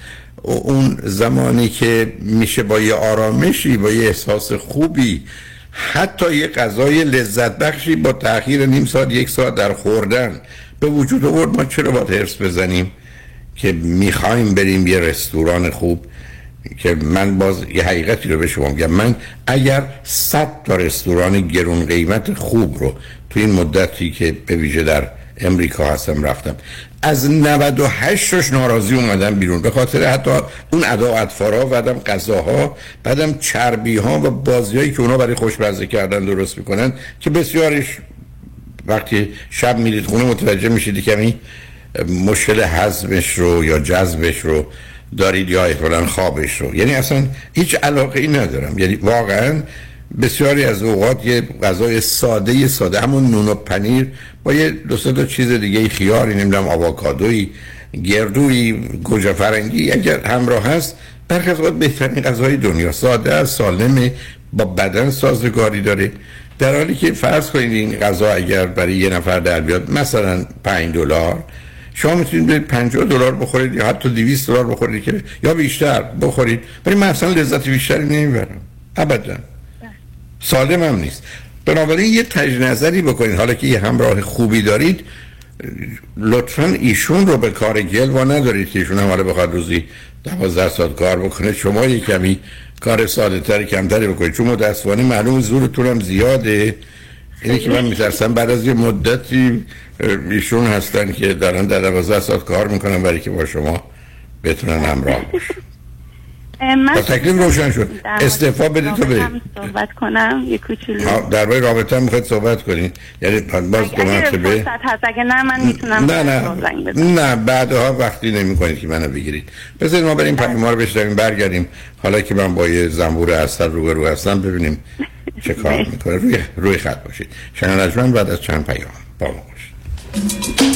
اون زمانی که میشه با یه آرامشی با یه احساس خوبی حتی یه غذای لذت بخشی با تاخیر نیم ساعت یک ساعت در خوردن به وجود آورد. ما چرا باید حرس بزنیم که می‌خوایم بریم یه رستوران خوب که من باز یه حقیقتی رو به شما میگم. من اگر صد تا رستوران گرون قیمت خوب رو تو این مدتی که به ویژه در امریکا هستم رفتم از 98 تاش ناراضی اومدم بیرون. به خاطر حتی اون ادا و بعدم غذاها بعدم چربی ها و بازیایی که اونا برای خوشمزه کردن درست می‌کنن که بسیارش وقتی شب میرید خونه متوجه میشید کمی مشکل حزمش رو یا جذبش رو دارید یا احتمالا خوابش رو. یعنی اصلا هیچ علاقه ای ندارم. یعنی واقعا بسیاری از اوقات یه غذای ساده ساده همون نون و پنیر با یه دو سه تا چیز دیگه خیاری نمی‌دونم آووکادویی گردویی گوجه فرنگی اگر همراه هست برخی از بهترین غذای دنیا. ساده است سالمه با بدن سازگاری داره. در حالی که فرض کنید این غذا اگر برای یه نفر در بیاد مثلا 5 دلار شما می‌تونید به 50 دلار بخورید یا حتی 200 دلار بخورید که یا بیشتر بخورید. ولی من اصلا لذت بیشتری نمی‌برم. ابدا. سالم هم نیست. بنابراین یه تجدید نظری بکنید. حالا که یه همراه خوبی دارید لطفا ایشون رو به کار گل و ندارید که ایشون هم حالا بخواد روزی 12 ساعت کار بکنه. شما یه کمی کار ساده تری کمتری بکنید. چون متاسفانه معلوم زورتون هم زیاده. اینه که من میترسم بعد از یه مدتی ایشون هستن که دارن در 12 ساعت کار می‌کنن برای که با شما بتونن همراه باشن. من تکلیف روشن شد. استعفا بدید تو برید. صحبت کنم. یه کوچولو. ها، درباره رابطه هم می‌خواید صحبت کنید. یعنی باز دو مرتبه اگه نه من می‌تونم نه نه. نه بعدها وقتی نمی کنید که منو بگیرید. بذارید ما بریم پیام ما رو بشنویم برگردیم. حالا که من با یه زنبور اصل روبرو هستم ببینیم چه کار [laughs] می‌کنه. روی روی خط باشید. شنوندگان بعد از چند پیام با ما باشید.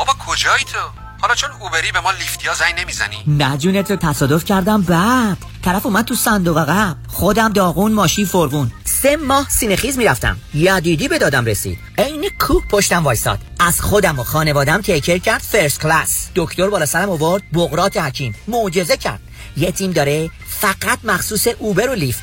بابا کجایی تو؟ حالا چون Uber ی به ما Lyft یا زنگ نمی‌زنی. نه جون تو تصادف کردم بعد. طرف اومد تو صندوق عقب. خودم داغون ماشین فرغون. سه ماه سینه‌خیز می‌رفتم. یدیدی به دادم رسید. عین کوه پشتم وایساد. از خودم و خانوادم take care کرد first class دکتر بالا سرم آورد بقراط حکیم. معجزه کرد. یه تیم داره فقط مخصوص Uber و Lyft.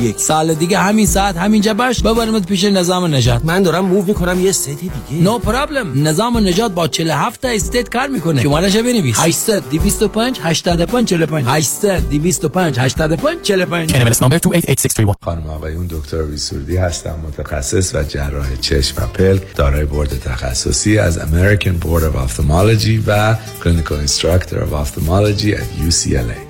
دیگه سال دیگه همین ساعت همینجا باش ببرمت پیش نظام نجات من دارم move می‌کنم یه state دیگه. no no problem نظام نجات با 47 تا state کار می‌کنه. شمارش بنویس. 800 225 85 45 800 225 85 45 NMLS number 288631 خانم آقایون دکتر ویسوردی هستم. متخصص و جراح چشم و پلک. دارای بورد تخصصی از American Board of Ophthalmology و Clinical Instructor of Ophthalmology at UCLA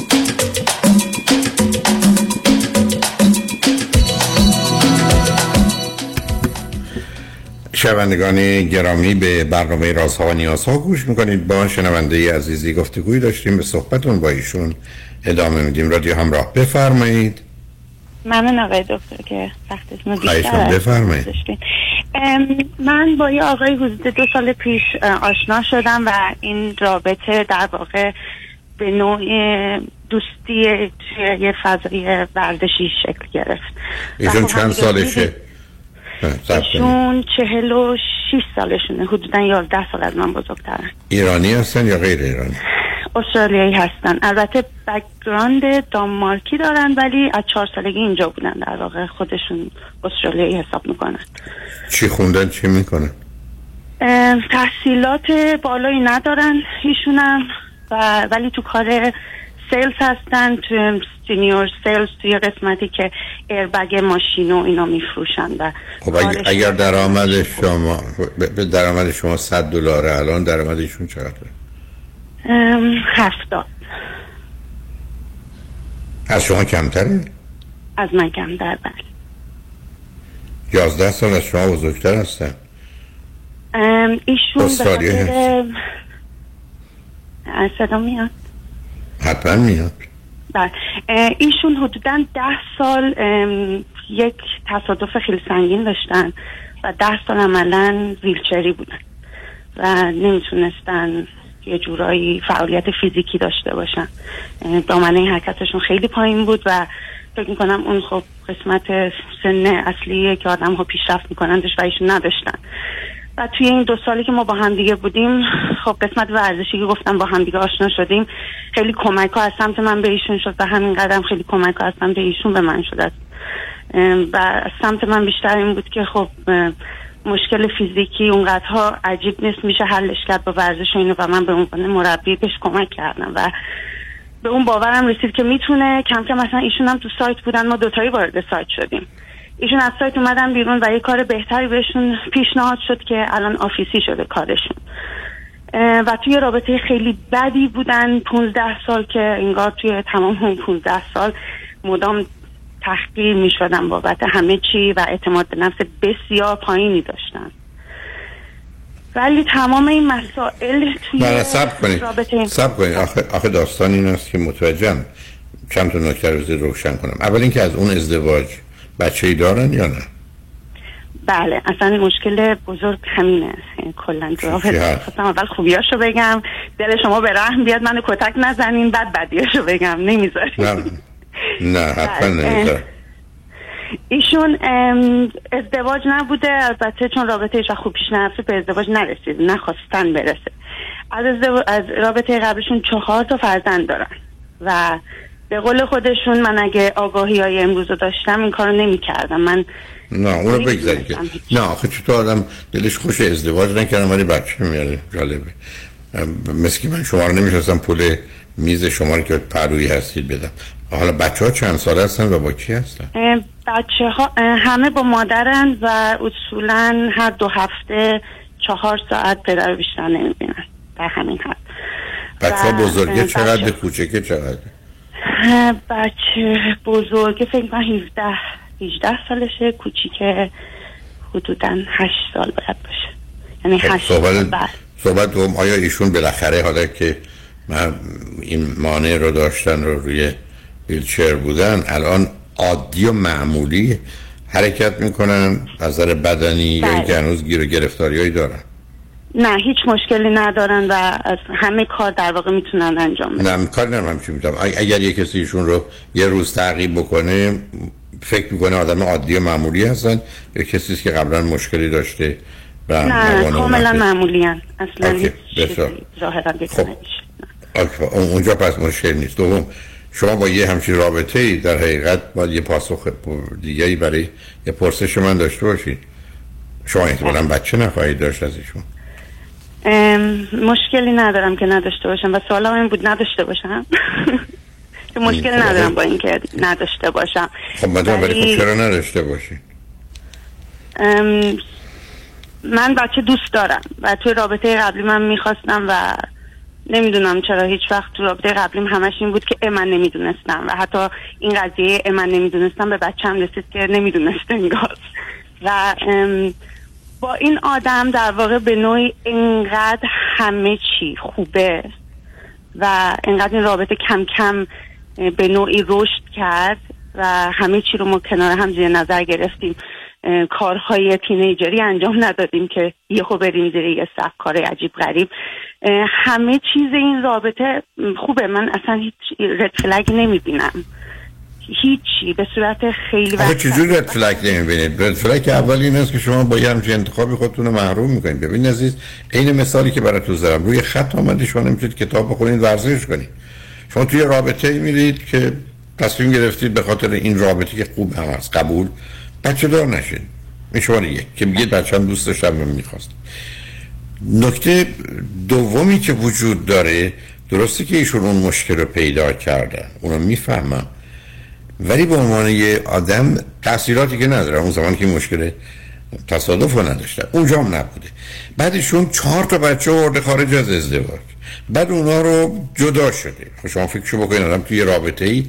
شنوندگان گرامی به برنامه رازها و نیازها گوش می‌کنید. با شنونده عزیزی گفتگوی داشتیم. به صحبتون با ایشون ادامه میدیم. رادیو همراه بفرمایید. ممنون آقای دکتر که وقتتون بیشتر بفرمایید. من با یه آقای حدود دو سال پیش آشنا شدم و این رابطه در واقع به نوع دوستی توی یه فضای ورزشی شکل گرفت. ایشون خب چند سالشه. ایشون چهل و شیش سالشونه. حدودا یازده سال از من بزرگترن. ایرانی هستن یا غیر ایرانی؟ استرالیایی هستن. البته بکگراند دانمارکی دارن ولی از چهار سالگی اینجا بودن. در واقع خودشون استرالیایی حساب می‌کنن. چی خوندن؟ چی می‌کنن؟ تحصیلات بالایی ندارن ایشونم و ولی تو کار sales هستن تو senior sales توی قسمتی که airbag ماشین و اینا میفروشن و خب اگر, درآمد شما به- درآمد شما 100 دلاره الان درآمد ایشون چقدره هفتاد. از شما کمتره؟ از من کمتر بله. 11 سال از شما بزرگتر هستن. ایشون به صدا میاد؟ حتما میاد. بله. ایشون حدودا ده سال یک تصادف خیلی سنگین داشتن و ده سال عملا ویلچری بودن و نمی‌تونستن یه جورایی فعالیت فیزیکی داشته باشن. دامنه حرکتشون خیلی پایین بود و فکر می‌کنم اون خب قسمت سن اصلیه که آدم ها پیشرفت میکنندش و ایشون نداشتن. و توی این دو سالی که ما با هم دیگه بودیم خب قسمت ورزشی که گفتم با هم دیگه آشنا شدیم خیلی کمک ها از سمت من به ایشون شد و همین قدم خیلی کمک ها از سمت ایشون به من شد. و از سمت من بیشتر این بود که خب مشکل فیزیکی اونقدرها عجیب نیست میشه حلش کرد با ورزش و اینو و من به عنوان مربی بهش کمک کردم. و به اون باورم رسید که می‌تونه کم کم مثلا ایشون هم تو سایت بودن ما دوتایی وارد سایت شدیم. ایشون از سایت اومدن بیرون و یه کار بهتری بهشون پیشنهاد شد که الان آفیسی شده کارشون. و توی رابطه خیلی بدی بودن 15 سال که انگار توی تمام اون 15 سال مدام تحقیر می شدن بابت همه چی و اعتماد به نفس بسیار پایینی داشتن. ولی تمام این مسائل توی سب کنید. رابطه سب کنید. آخه, آخه داستان این است که متوجهم. چند تا نکته رو روشن کنم. اول اینکه از اون ازدواج بچه ای دارن یا نه؟ بله اصلا مشکل بزرگ همینه. کلا چی هست؟ خواستم اول خوبیاشو بگم. دل شما به رحم بیاد منو کتک نزنین بعد بدیاشو بگم. نمی‌ذاری نه نه حتما بله. نمی‌ذارم. ایشون ازدواج نبوده. البته چون رابطه ایش خوب پیش نرفته به ازدواج نرسید. نخواستن برسه. از, از رابطه قبلشون چهار تا فرزند دارن. و به قول خودشون من اگه آگاهی های امروز رو داشتم این کارو نمی کردم من نه اونو بگذارید که نه آخه چطور آدم دلش خوش ازدواج نکردم ولی بچه میاره جالبه. مثل که من شما رو نمیشستم پول میز شما رو که پرویی هستید بدم. حالا بچه ها چند سال هستن و با کی هستن؟ بچه ها همه با مادرن و اصولا هر دو هفته چهار ساعت پدر بیشتر نمی‌بینن. در همین حد. بچه ها بزرگه چقدر کوچکه چقدر؟ بچه بزرگه فکر کنم 17 18 سالشه کوچیکه حدودا 8 سال باید باشه. یعنی خب، 8 سال صحبت بعد. صحبت دوم آیا ایشون بالاخره حالا که من این مانع رو داشتن رو روی ویلچر بودن الان عادی و معمولی حرکت می‌کنن؟ از نظر بدنی یا بله. اینکه هنوز گیر و گرفتاریایی دارن؟ نه هیچ مشکلی ندارن و از همه کار در واقع می‌تونن انجام بدن. نه کار نمیم چی می‌تونم اگر یه کسی ایشون رو یه روز تعقیب بکنه فکر می‌کنه آدم عادی و معمولی هستن. یا کسی که قبلا مشکلی داشته و نه کاملا؟ معمولی هن. اصلا هیچ ظاهرا خب. اون- اونجا پس مشکل نیست. دوم شما با یه همچین رابطه ای در حقیقت باید یه پاسخ دیگری برای یه پرسش من داشته باشید. شما احتمالا بچه نخواهید داشت از ایشون مشکلی ندارم که نداشته باشم و سوالم این بود نداشته باشم. [laughs] که خب، ندارم خب. با اینکه نداشته باشم. خب مدام ولی خب چرا نداشته باشید ام، من بچه دوست دارم و توی رابطه قبلی من می‌خواستم و نمی‌دونم چرا هیچ وقت تو رابطه قبلیم همش این بود که من نمی‌دونستم و حتی این قضیه من نمی‌دونستم به بچه هم رسید که نمی‌دونست انگار. و با این آدم در واقع به نوعی انقدر همه چی خوبه و انقدر این رابطه کم کم به نوعی رشد کرد و همه چی رو ما کنار هم زیر نظر گرفتیم. کارهای تینیجری انجام ندادیم که یه خو بریم زیر یه صف کار عجیب غریب. همه چیز این رابطه خوبه. من اصلا هیچ رد فلگ نمی‌بینم. هیچی به صورت خیلی وحشت- چجور رد فلک نمی‌بینید؟ رد فلک اول این است که شما با یه همچین انتخابی خودتون رو محروم می‌کنید. ببین عزیز این مثالی که براتون زدم. روی خط آمده شما نمی‌تونید کتاب بخونید ورزش کنید. شما توی رابطه میرید که تصمیم گرفتید به خاطر این رابطه که خوب هم هست قبول بچه دار نشید این شما یک که میگید بچه هم دوست داشتم و می‌خواست. نکته دومی که وجود داره درسته که ایشون اون مشکل رو پیدا کردن اونو می‌فهمم. ولی به عنوان یه آدم تاثیراتی که نداره. اون زمان که مشکل تصادف رو نداشتن. اونجا هم نبوده. بعدشون چهار تا بچه ورده خارج از ازدواج. بعد اونا رو جدا شده. خب شما فکرشو بکنید آدم توی رابطه ای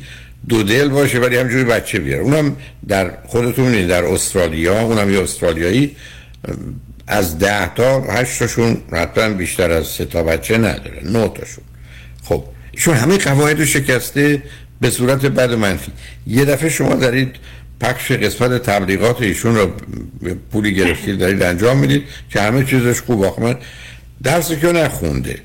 دو دل باشه ولی همجوری بچه بیاره. اونم در خودتون در استرالیا اونم یه استرالیایی. از ده تا هشت تاشون حتما بیشتر از سه تا بچه نداره. نه تاشون. خب ایشون همه قواعد رو شکسته. به صورت بد منفی. یه دفعه شما دارید پخش قسمت تبلیغات ایشون رو پولی گرفتید دارید انجام می‌دید که همه چیزش خوب. آخه من درسی که نخونده؟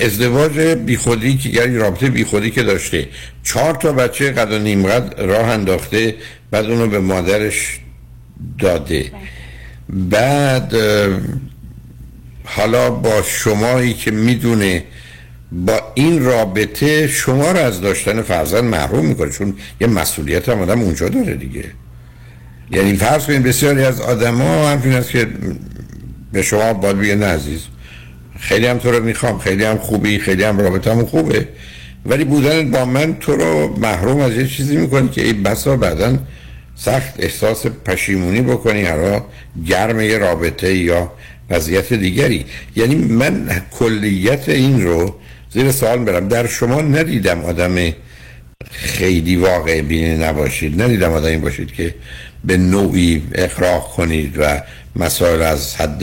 ازدواج بیخودی که یعنی رابطه بیخودی که داشته. چهار تا بچه قد و نیم قد راه انداخته بعد اونو به مادرش داده. بعد حالا با شمایی که می‌دونه با این رابطه شما رو از داشتن فرزند محروم می‌کنه چون یه مسئولیت هم آدم اونجا داره دیگه. یعنی فرض کنید بسیاری از آدم ها همچین است که به شما باید بگه نه عزیز خیلی هم تو رو می‌خوام خیلی هم خوبی خیلی هم رابطه خوبه ولی بودن با من تو رو محروم از یه چیزی می‌کنه که این بسا بعدا سخت احساس پشیمونی بکنی هر گرم یه رابطه یا وضعیت دیگری. یعنی من کلیت این رو زیر سوال برم. در شما ندیدم آدم خیلی واقع بینی نباشید. ندیدم آدمی باشید که به نوعی اخراق کنید و مسائل از حد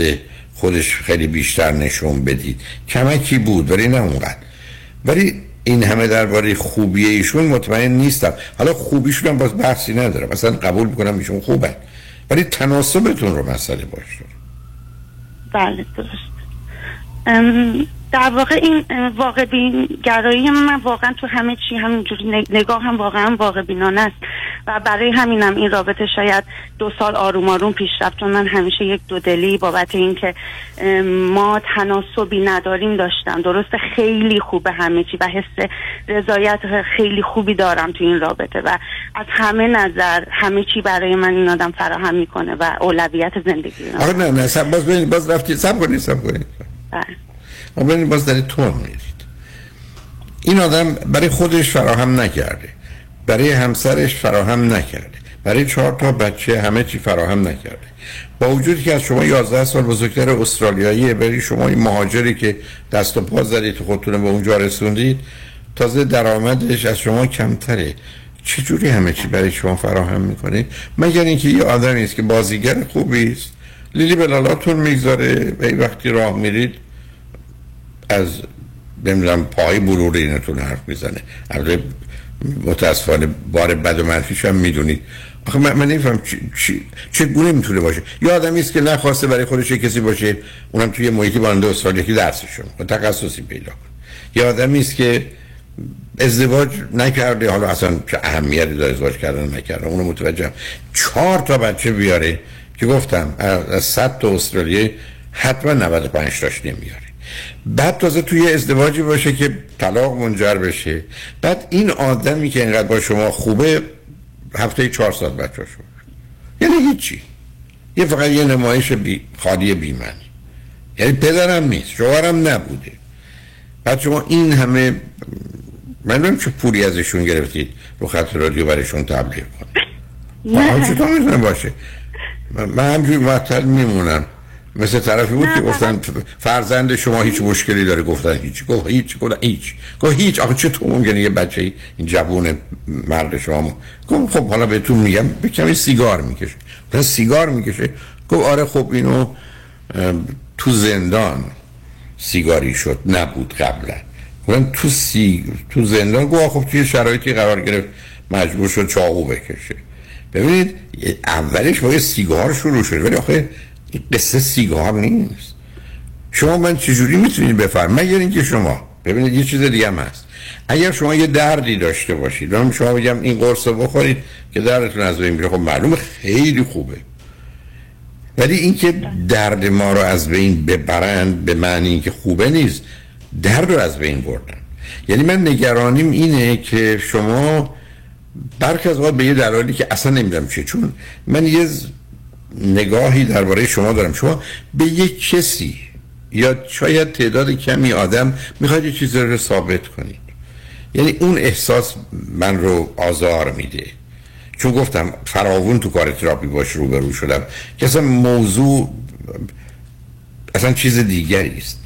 خودش خیلی بیشتر نشون بدید. کمکی بود ولی نه اونقدر. ولی این همه درباره خوبی ایشون مطمئن نیستم. حالا خوبیشون هم باز بحثی ندارم. مثلا قبول می‌کنم ایشون خوبن. ولی تناسبتون رو مسئله باشه بله درست. در واقع این واقع بین گرایی من واقعا تو همه چی همینجوری نگ- نگاه هم واقعا واقع بینانه است. و برای همینم این رابطه شاید دو سال آروم آروم پیش رفت چون من همیشه یک دو دلی بابت اینکه ما تناسبی نداریم داشتم. درسته خیلی خوبه همه چی و حس رضایت خیلی خوبی دارم تو این رابطه و از همه نظر همه چی برای من این آدم فراهم می‌کنه و اولویت زندگی آره نه نه باز باز رفتید. سب کنید سب کنید. خب ببینید باز دارید تون میرید. این آدم برای خودش فراهم نکرده. برای همسرش فراهم نکرده. برای چهار تا بچه همه چی فراهم نکرده. با وجودی که از شما 11 سال بزرگتر استرالیایی برای شما این مهاجری که دست و پا زدید خودتون به اونجا رسوندید تازه درآمدش از شما کمتره. چجوری همه چی برای شما فراهم می‌کنید مگر اینکه یه آدمی است که بازیگر خوبی است لیلی به لالاتون می‌گذاره و وقتی راه میرید از نمی‌دونم پای مرور اینتون حرف می‌زنه. البته متاسفانه بار بد و منفیش هم می‌دونید. آخه من, من نمیفهم چی, چگونه می‌تونه باشه؟ یه آدمی است که نخواسته برای خودش کسی باشه اونم توی محیطی ماننده استرالیا که درسشون. تخصصی پیدا کنه. یه آدمی است که ازدواج نکرده حالا اصلا چه اهمیتی داره ازدواج کردن نکردن؟ اونو متوجهم. چهار تا بچه بیاره که گفتم از 100 تا استرالیا حتما 95 تاش نمیاره. بعد تازه توی ازدواجی باشه که طلاق منجر بشه. بعد این آدمی که اینقدر با شما خوبه هفته چهار ساعت بچه شما یعنی هیچی. یه فقط یه نمایش بی خالی بیمنی. یعنی پدرم نیست شوهرم نبوده. بعد شما این همه من چه پولی ازشون گرفتید رو خط رادیو برایشون تبلیغ کنید. نه. چطور می‌تونه باشه. من همجوری معطل میمونم. مثل طرفی بود که گفتن فرزند شما هیچ مشکلی داره. گفتن هیچ. گفت هیچ گفت هیچ. گفت هیچ. آخه چطور ممکنه یه بچه این جوون مرد شما؟ گفت خب حالا بهتون میگم به کمی سیگار می‌کشه. گفت سیگار می‌کشه؟ گفت آره خب اینو تو زندان سیگاری شد نبود قبلا. گفتن تو سی تو زندان؟ گفت خب توی شرایطی قرار گرفت مجبور شد چاقو بکشه. ببینید اولش با یه سیگار شروع شد. ولی آخه این قصه سیگار نیست. شما من چجوری می‌تونید بفرمایید مگر اینکه شما ببینید یه چیز دیگه هم هست. اگر شما یه دردی داشته باشید من شما بگم این قرص رو بخورید که دردتون از بین میره خب معلومه خیلی خوبه. ولی اینکه درد ما رو از بین ببرند به معنی اینکه خوبه نیست درد رو از بین بردن. یعنی من نگرانیم اینه که شما برخی از به یه دلالی که اصلا نمی‌دونم چیه چون من یه نگاهی درباره شما دارم. شما به یک کسی یا شاید تعداد کمی آدم می‌خواید یه چیزی رو ثابت کنید. یعنی اون احساس من رو آزار میده. چون گفتم فراوون تو کار تراپی باش روبرو شدم. که اصلا موضوع اصلا چیز دیگری است.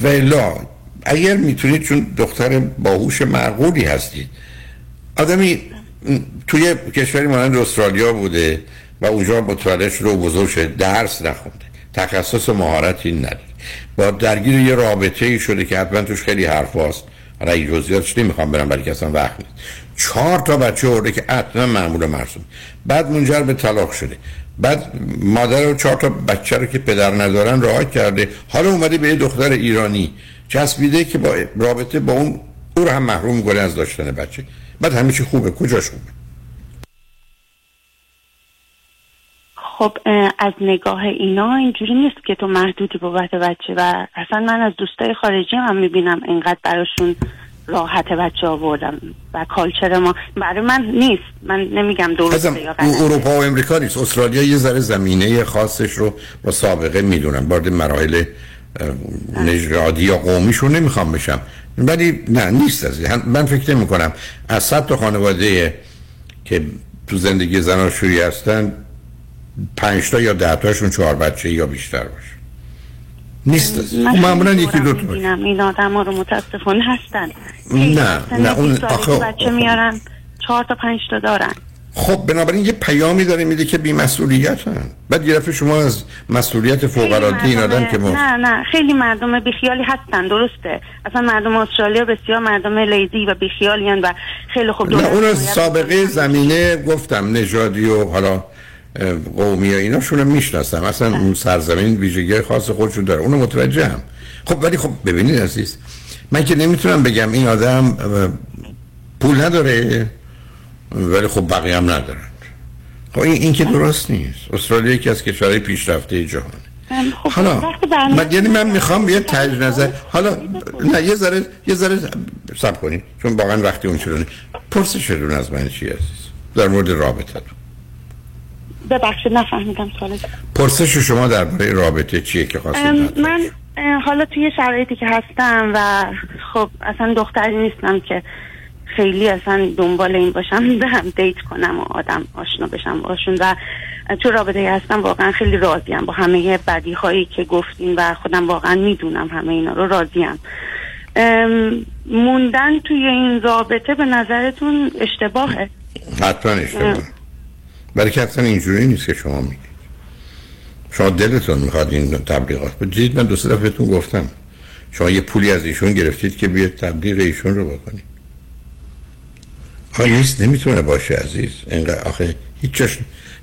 و الا اگر می‌تونید چون دختر باهوش معقولی هستید. آدمی توی کشوری مانند استرالیا بوده. و اونجا متولد شده و بزرگ شده. درس نخونده. تخصص و مهارتی نداره. با درگیر یه رابطه ای شده که حتما توش خیلی حرف هست حالا این جزئیاتش نمی‌خوام برم برای اصلا وقت نیست چهار تا بچه ورده که حتما معمول مرسوم. بعد منجر به طلاق شده. بعد مادر و چهار تا بچه رو که پدر ندارن راه کرده. حالا اومده به یه دختر ایرانی. چسبیده که با رابطه با اون او رو هم محروم کنه از داشتن بچه. بعد همه چی خوبه. کجاش خوبه؟ خب از نگاه اینا اینجوری نیست که تو محدودی بابت بچه و اصلا من از دوستای خارجی هم می‌بینم اینقدر براشون راحت بچه آوردم و کالچر ما برای من نیست. من نمیگم درسته یا اروپا و امریکا نیست. استرالیا یه ذره زمینه خاصش رو با سابقه می‌دونم. وارد مراحل نژادی یا قومیشون نمی‌خوام بشم. ولی نه نیست از من فکر نمی کنم از صد تا خانواده که تو زندگی زناشویی هستن پنج تا یا ده تاشون چهار بچه یا بیشتر باشه. نیست. از معمولا یکی دو تا این آدم ها رو متاسفانه هستن. نه نه اون آخه بچه میارن چهار تا پنج تا دارن. خب بنابراین یه پیامی داره میده که بی مسئولیت هم. بعد یه دفعه شما از مسئولیت فوق العاده این آدم که ما نه نه. خیلی مردم بیخیالی هستن. درسته. اصلا مردم استرالیا بسیار مردم لیزی و بیخیالی و خیلی خوب نه اون سابقه زمینه گفتم نژادی و حالا قومی و ایناشون می‌شناسم. اصلا اون سرزمین ویژگی خاص خودشون داره. اونو متوجه هم. خب ولی خب ببینید عزیز من که نمی‌تونم بگم این آدم پول نداره ولی خب بقیه هم ندارن. خب این, این که درست نیست. استرالیا یکی از کشورهای پیشرفته جهان. خب حالا من یعنی من می‌خوام یه تج نظر حالا نه یه ذره یه ذره سب کنید چون واقعا وقتی اون شدونه پرسشتون از من چی عزیز؟ در مورد رابطه ببخشید نفهمیدم سوالت. پرسش شما درباره رابطه چیه که خواستید من حالا توی شرایطی که هستم و خب اصلا دختری نیستم که خیلی اصلا دنبال این باشم برم دیت کنم و آدم آشنا بشم باشون و تو رابطه هستم واقعا خیلی راضیم. با همه بدی هایی که گفتین و خودم واقعا می‌دونم همه اینا رو راضیم. موندن توی این رابطه به نظرتون اشتباهه؟ حتما اشتباه برای که اصلا اینجوری نیست که شما میگید. شما دلتون می‌خواد این تبلیغات بدید من دو سه دفعه بهتون گفتم. شما یه پولی از ایشون گرفتید که بیاد تبلیغ ایشون رو بکنید. آخه نیست نمی‌تونه باشه عزیز. اینقدر آخه هیچ جاش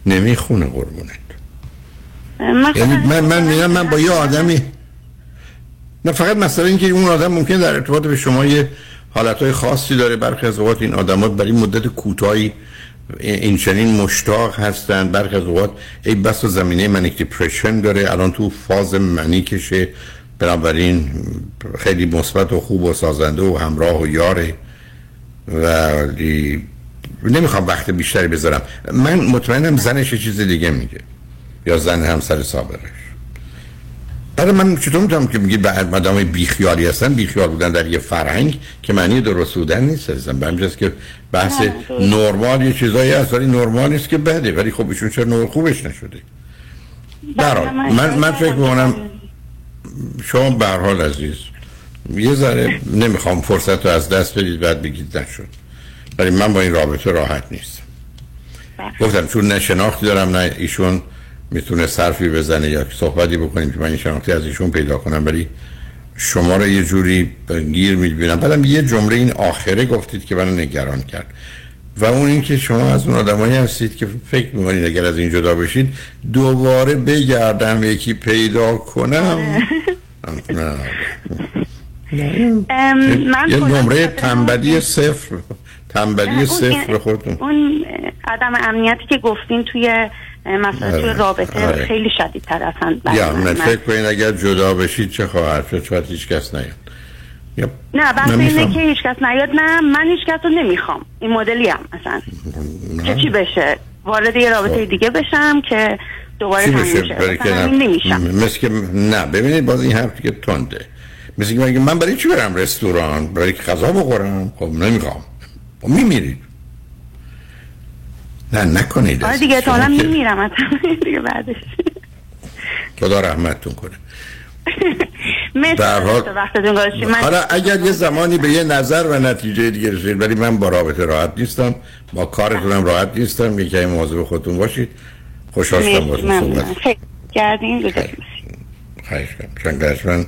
نمی‌خونه قربونت. من یعنی من من میگم من با یه آدمی نه فقط مثلا اینکه اون آدم ممکن در ارتباط به شما یه حالتهای خاصی داره. برخی از اوقات این آدمات برای مدت کوتاهی این چنین مشتاق هستن برخی از اوقات ای بس و زمینه منیک داره. الان تو فاز منیکشه بنابراین خیلی مثبت و خوب و سازنده و همراه و یاره. ولی نمی‌خوام وقت بیشتری بذارم. من مطمئنم زنش چیز دیگه میگه. یا زن همسر سابقش. برای من چطور می‌تونم که میگی بعد مدام بیخیالی هستن؟ بیخیال بودن در یه فرهنگ که معنی درست بودن نیست هستن به همجاست که بحث نرمال یه چیزایی هست ولی نرمال نیست که بده. ولی خب ایشون چرا نور خوبش نشده؟ برحال من, من فکر می‌کنم شما به هر حال عزیز یه ذره نمی‌خوام فرصت رو از دست بدید بعد بگید نشد. ولی من با این رابطه راحت نیستم. گفتم چون نه شناختی دارم نه ایشون می‌تونه صرفی بزنه یا صحبتی بکنیم که من این شناختی از ایشون پیدا کنم ولی شما رو یه جوری گیر می‌بینم. بعدم یه جمله این آخره گفتید که منو نگران کرد. و اون اینکه شما از اون آدمایی هستید که فکر می‌کنید اگر از این جدا بشید دوباره بگردم یکی پیدا کنم. نه. ام، من یه نمره تنبلی صفر. تنبلی صفر خودتون. اون عدم امنیتی که گفتین توی مثلا توی آره. رابطه آره. خیلی شدیدتر اصلا یا من. فکر کنید اگر جدا بشید چه خواهد شد؟ شاید هیچ کس نیاد. یا نه بحث من اینه. که هیچ کس نیاد. نه من هیچ کس رو نمی‌خوام. این مدلی هم مثلا که چی بشه؟ وارد یه رابطه دیگه بشم که دوباره تموم نمیشم. مثل که نه. ببینید باز این حرف که تنده. مثل که من برای چی برم رستوران؟ برای که غذا بخورم؟ خب نمی‌خوام. خب میمیرید نه نکنید آره. دیگه تا که میمیرم دیگه بعدش. خدا رحمتتون کنه. [laughs] حالا اگر یه زمانی به یه نظر و نتیجه دیگه رسید ولی من با رابطه راحت نیستم با کارتونم راحت نیستم یکی مواظب خودتون باشید. مرسی باهاتون ممنونم. صحبت خیلی. کردین خواهش کنم چون من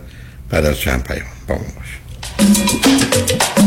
بعد از چند پیام با ما باشه.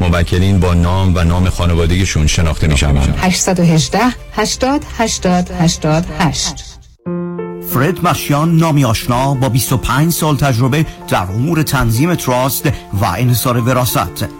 موکلین با نام و نام خانوادگیشون شناخته می شوند 818 80 80 88 فرد مشیان نامی آشنا با 25 سال تجربه در امور تنظیم تراست و انحصار وراست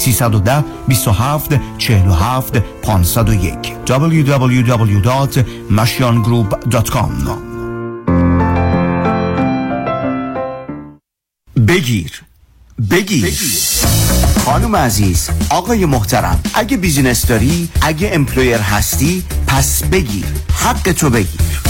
310 27 47 501 www.mashiangroup.com بگیر. بگیر. خانم عزیز آقای محترم اگه business داری اگه employer هستی پس بگیر. حق تو بگیر.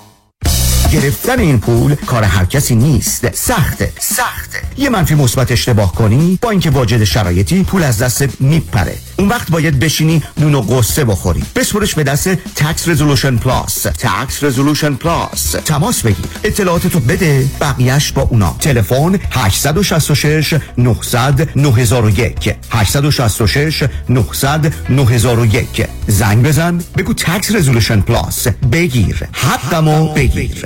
گرفتن این پول کار هر کسی نیست. سخته سخته. یه منفی مثبت اشتباه کنی با اینکه واجد شرایطی پول از دست میپره. اون وقت باید بشینی نون و غصه بخوری. بسپرش به دست Tax Resolution Plus Tax Resolution Plus تماس بگیر. اطلاعاتتو بده بقیهش با اونا. تلفن 866 900 9001 866 900 9001 زنگ بزن. بگو Tax Resolution Plus بگیر. حقمو بگیر.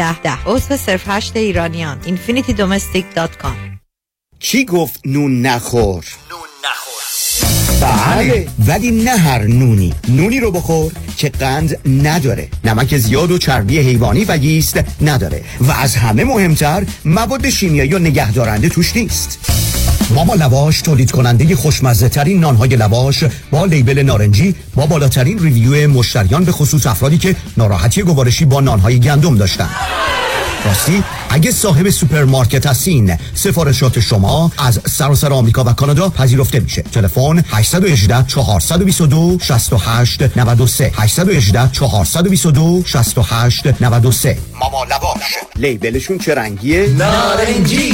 10 ده. عضو صرف هشت ایرانیان infinitydomestic.com کی گفت نون نخور؟ نون نخور. بله ولی نه هر نونی. نونی رو بخور که قند نداره. نمک زیاد و چربی حیوانی و ییست نداره. و از همه مهمتر مواد شیمیایی و نگهدارنده توش نیست. ماما لواش تولید کننده خوشمزه ترین نانهای لواش با لیبل نارنجی با بالاترین ریویو مشتریان به خصوص افرادی که ناراحتی گوارشی با نانهای گندم داشتن. راستی اگه صاحب سوپرمارکت هستین سفارشات شما از سراسر آمریکا و کانادا پذیرفته میشه. تلفن 818 422 68 93 818 422 68 93 ماما لواش. label شون چه رنگیه؟ نارنجی.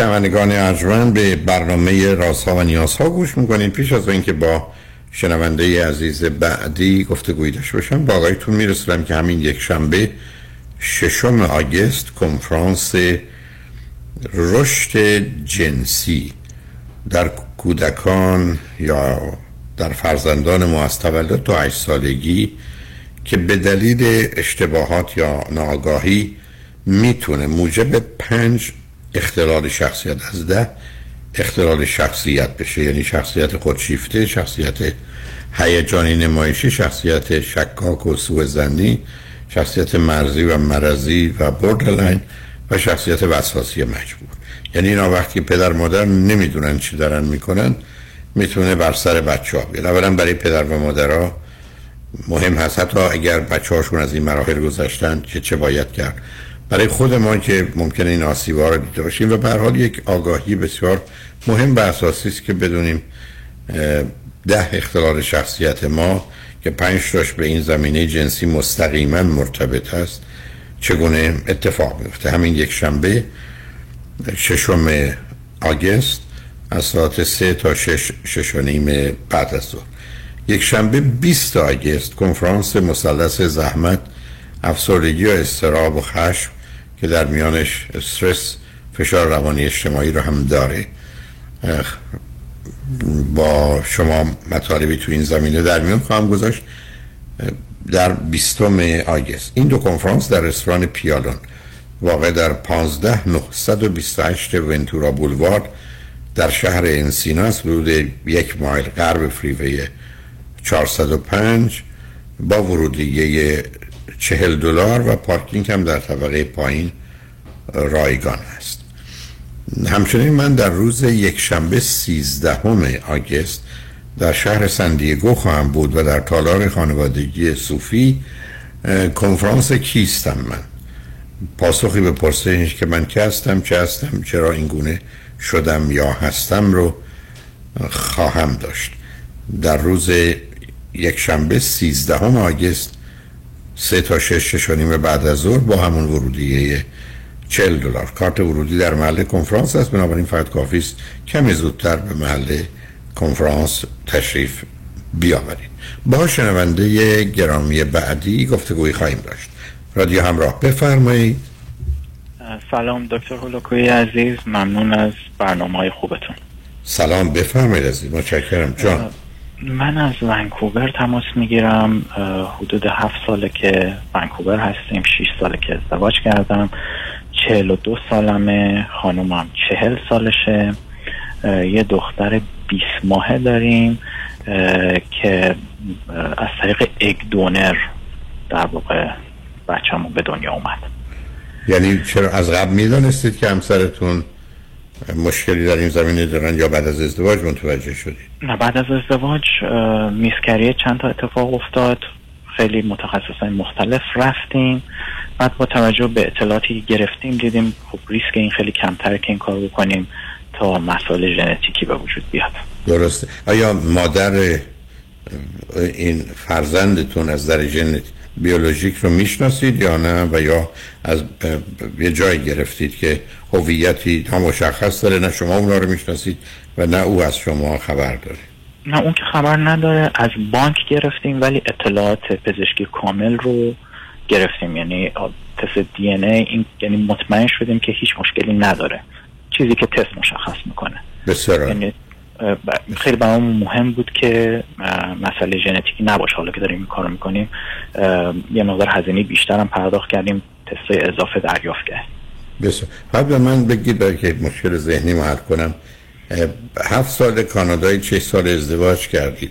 شنوندگان ارجمند به برنامه رازها و نیازها گوش می‌کنید پیش از اینکه با شنونده عزیز بعدی گفتگویی داشته باشم با آقایتون میرسونم که همین یک شنبه ششم آگست کنفرانس رشد جنسی در کودکان یا در فرزندان ما از تولد تا 8 سالگی که به دلیل اشتباهات یا ناآگاهی می‌تونه موجب پنج اختلال شخصیت از ده اختلال شخصیت بشه. یعنی شخصیت خودشیفته شخصیت هیجانی نمایشی شخصیت شکاک و سوء شخصیت مرزی و مرزی و بوردرلاین و شخصیت وسواسی مجبور. یعنی اینا وقتی پدر مادر نمی‌دونن چی دارن می‌کنن می‌تونه بر سر بچه ها بیاد. اولا برای پدر و مادرها مهم هست. حتی اگر بچه هاشون از این مراحل گذشتن که چه باید کرد. برای خود ما که ممکنه این آسیب‌ها رو دیده باشیم و به حال یک آگاهی بسیار مهم و اساسی است که بدونیم ده اختلال شخصیت ما که پنج تاش به این زمینه جنسی مستقیما مرتبط است چگونه اتفاق میفته همین یک شنبه ششم آگست از ساعت سه تا شش شش و نیم بعد از ظهر. یک شنبه 20 آگست کنفرانس مثلث زحمت افسردگی و استراب و خشم که در میانش استرس فشار روانی اجتماعی رو هم داره. با شما مطالبی تو این زمینه در میان خواهم گذاشت. در 20 آگست. این دو کنفرانس در رستوران پیالون واقع در 15 928 ونتورا بولوارد در شهر انسینا است. حدود یک مایل غرب فریوی 405 با ورودیه 40 دلار و پارکینگ هم در طبقه پایین رایگان است. همچنین من در روز یک شنبه 13 آگست در شهر سندیگو خواهم بود و در تالار خانوادگی صوفی کنفرانس کیستم من. پاسخی به پرسشش که من که هستم چه هستم چرا این گونه شدم یا هستم رو خواهم داشت. در روز یک شنبه 13 آگست سه تا شش شش و نیم بعد از ظهر با همون ورودیه 40 دلار. کارت ورودی در محل کنفرانس است. بنابراین فقط کافی است کمی زودتر به محل کنفرانس تشریف بیاورید. با شنونده گرامی بعدی گفتگوی خواهیم داشت. رادیو همراه بفرمایید. سلام دکتر هولوکوی عزیز. ممنون از برنامه های خوبتون. سلام بفرمایید عزیز. متشکرم. جان. من از ونکوور تماس می‌گیرم حدود هفت ساله که ونکوور هستیم شیش ساله که ازدواج کردم چهل و دو سالمه خانومم چهل سالشه یه دختر بیست ماهه داریم که از طریق اگ دونر در واقع بچه‌مون به دنیا اومد. یعنی چرا از قبل می‌دانستید که همسرتون مشکلی در این زمینه دارن یا بعد از ازدواج متوجه شدید؟ نه بعد از ازدواج میسکری چند تا اتفاق افتاد. خیلی متخصصان مختلف رفتیم. بعد با توجه به اطلاعاتی که گرفتیم دیدیم خب ریسک این خیلی کمتره که این کار بکنیم تا مسائل ژنتیکی به وجود بیاد. درسته. آیا مادر این فرزندتون از در ژن بیولوژیک رو می‌شناسید یا نه؟ و یا از یه جای گرفتید که هویتی تا مشخص داره نه شما اونا رو می‌شناسید و نه او از شما خبر داره. نه اون که خبر نداره از بانک گرفتیم ولی اطلاعات پزشکی کامل رو گرفتیم. یعنی تست دی این ای این یعنی مطمئن شدیم که هیچ مشکلی نداره. چیزی که تست مشخص می‌کنه. بسیار یعنی خیلی برامون مهم بود که مسئله ژنتیکی نباشه. حالا که داریم این کارو می‌کنیم یه مقدار هزینه بیشتر هم پرداخت کردیم تستای اضافه دریافت کردیم. بسیار. بعد به من بگید برای که مشکل ذهنی رو حل کنم. هفت سال کانادایی چه سال ازدواج کردید.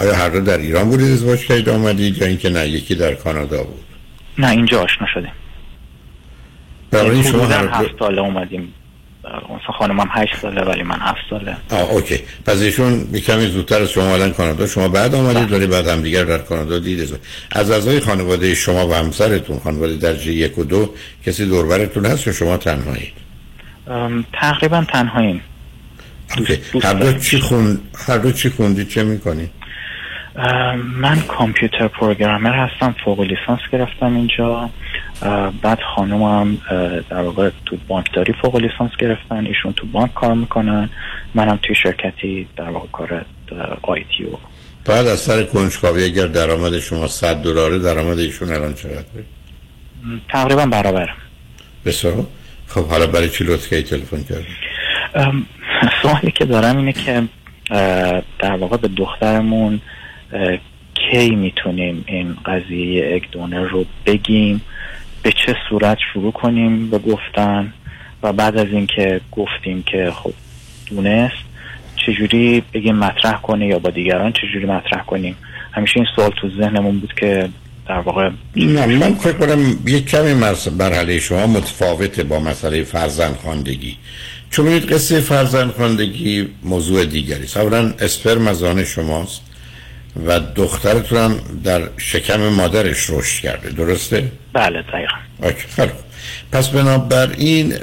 آیا هر دو در ایران بودید ازدواج کردید آمدید یا اینکه نه یکی در کانادا بود؟ نه اینجا آشنا شدیم. بنابراین شما هر دو هفت ساله اومدیم. خانمم هشت ساله ولی من هفت ساله. آه اوکی. پس ایشون کمی زودتر از شما الان کانادا. شما بعد آمدید ولی بعد هم دیگر در کانادا دید. از اعضای خانواده شما و همسرتون خانواده درجه یک و دو کسی دوربرتون هست یا شما تنهایید؟ تقریبا تنهاییم. هر دو چی خون هر دو چی خوندید چه می‌کنید من کامپیوتر پروگرامر هستم فوق لیسانس گرفتم اینجا. بعد خانومم در واقع تو بانکداری فوق لیسانس گرفتن ایشون تو بانک کار می‌کنن. منم توی شرکتی در واقع کار آیتی و بعد از سر کنجکاوی اگر درآمد شما 100 دلاره درآمد ایشون الان چقدره؟ م، تقریبا برابر. بسیار. خب حالا برای چی لطف کردید تلفن کردید ام، سوالی که دارم اینه که در واقع به دخترمون کی می‌تونیم این قضیه اگ دونر رو بگیم؟ به چه صورت شروع کنیم به گفتن؟ و بعد از اینکه گفتیم که خب دونست چجوری بگیم مطرح کنه یا با دیگران چجوری مطرح کنیم؟ همیشه این سوال تو ذهنمون بود که در واقع نه من فکر کنم یک کمی مرحله شما متفاوته با مسئله فرزند خواندگی چون قصه فرزند خواندگی موضوع دیگری است. اولا اسپرم از آن شماست. و دخترتون هم در شکم مادرش رشد کرده. درسته؟ بله دقیقا. پس بنابراین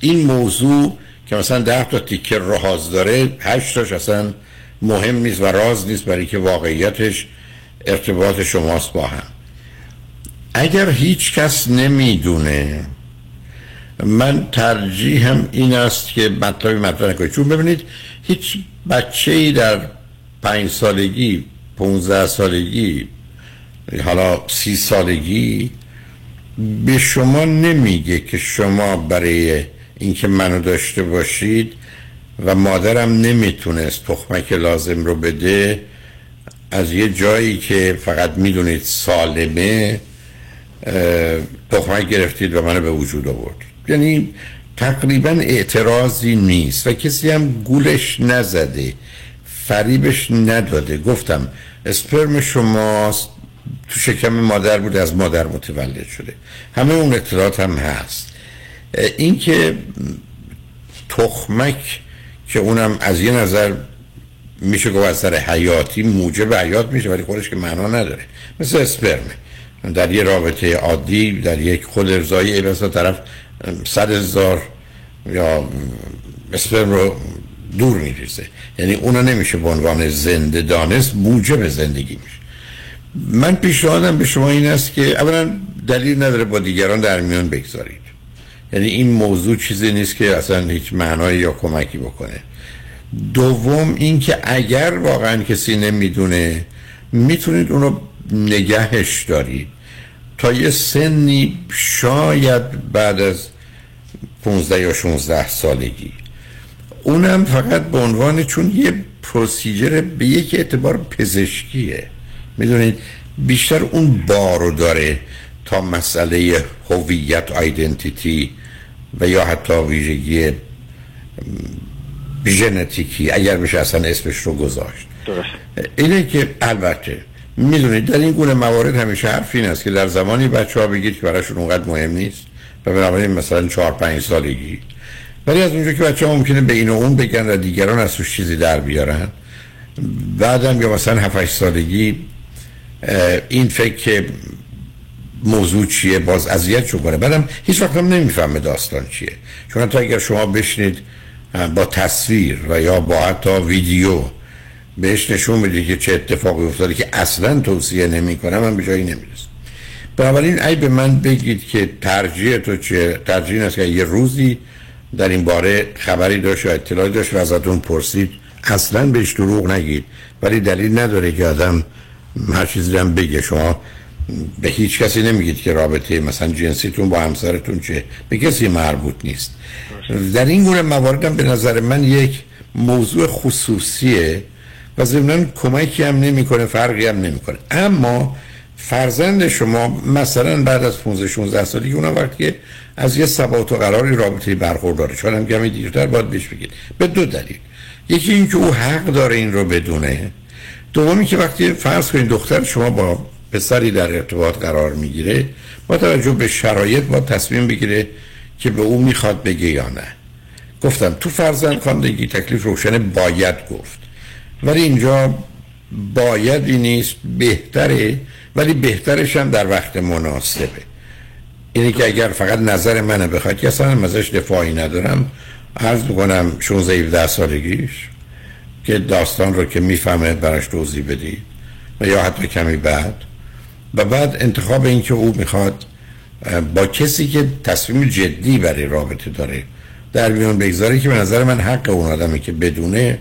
این موضوع که مثلا ده تا تیکه راز داره هشت تاش اصلا مهم نیست و راز نیست برای که واقعیتش ارتباط شماست با هم. اگر هیچ کس نمی‌دونه من ترجیحم این است که مطلبی مطرح نکنید چون ببینید هیچ بچه ای در پنج سالگی پونزده سالگی حالا سی سالگی به شما نمیگه که شما برای اینکه منو داشته باشید و مادرم نمی‌تونست تخمک لازم رو بده از یه جایی که فقط می‌دونید سالمه تخمک گرفتید و منو به وجود آورد. یعنی تقریبا اعتراضی نیست و کسی هم گولش نزده. فریبش نداده. گفتم اسپرم شماست. تو شکم مادر بود از مادر متولد شده. همه اون اطلاعات هم هست. اینکه تخمک که اونم از یه نظر میشه گفت از حیاتی موجب حیات میشه ولی خودش که معنا نداره. مثل اسپرمه در یه رابطه عادی در یک خود ارزایی ای طرف صد هزار یا اسپرم رو دور میریزه. یعنی اونا نمیشه به عنوان زنده دانست موجب زندگی میشه من پیشنهادم به شما این است که اولا دلیل نداره با دیگران در میان بگذارید. یعنی این موضوع چیزی نیست که اصلا هیچ معنایی یا کمکی بکنه. دوم اینکه اگر واقعا کسی نمی‌دونه می‌تونید اونو نگهش دارید. تا یه سنی شاید بعد از 15 یا 16 سالگی. اونم فقط به عنوان چون یه پروسیجر به یک اعتبار پزشکیه. می‌دونید بیشتر اون بارو داره تا مسئله هویت آیدنتیتی و یا حتی ویژگی ژنتیکی اگر بشه اصلا اسمش رو گذاشت. درست. اینه که البته می‌دونید در این گونه موارد همیشه حرف این است که در زمانی بچه ها بگید که براشون اونقدر مهم نیست و بنابراین مثلا چهار پنج سالگی ولی از اونجا که بچه ها ممکنه به این و اون بگن و دیگران از توش چیزی در بیارن بعدم یا مثلا 7 سالگی این فکر که موضوع چیه باز اذیت شو کنه. بعدم هیچ وقت هم نمی‌فهمه داستان چیه. چون حتی اگر شما بشنید با تصویر و یا با حتی ویدیو بهش نشون میده که چه اتفاقی افتاده که اصلا توصیه نمی‌کنم من به جایی نمی‌رسم. بنابراین ای به من بگید که ترجیح تو چه ترجیح است که یه روزی در این باره خبری داشت یا اطلاعی داشت و ازتون پرسید. اصلا بهش دروغ نگید. ولی دلیل نداره که آدم هر چیزی هم بگه. شما به هیچ کسی نمیگید که رابطه مثلا جنسیتون با همسرتون چه. به کسی مربوط نیست. در این گونه مواردم به نظر من یک موضوع خصوصیه و ضمنا کمکی هم نمی‌کنه فرقی هم نمی‌کنه. اما فرزند شما مثلا بعد از 15 16 سالگی اونم وقتی از یه ثبات و قراری رابطه برخورداره. چون هم کمی دیرتر باید بهش بگید. به دو دلیل. یکی اینکه او حق داره این رو بدونه. دومی که وقتی فرض کنید دختر شما با پسری در ارتباط قرار می‌گیره با توجه به شرایط با تصمیم بگیره که به او می‌خواد بگه یا نه. گفتم تو فرزند خواندگی تکلیف روشن باید گفت. ولی اینجا بایدی نیست بهتره ولی بهترش هم در وقت مناسبه. اینه که اگر فقط نظر منه بخواد که اصلا ازش دفاعی ندارم. عرض بکنم 16 17 سالگیش که داستان رو که می‌فهمه براش توضیح بدید و یا حتی کمی بعد. و بعد انتخاب این که او می‌خواد با کسی که تصمیم جدی برای رابطه داره در میون بگذاره که به نظر من حق اون آدمه که بدونه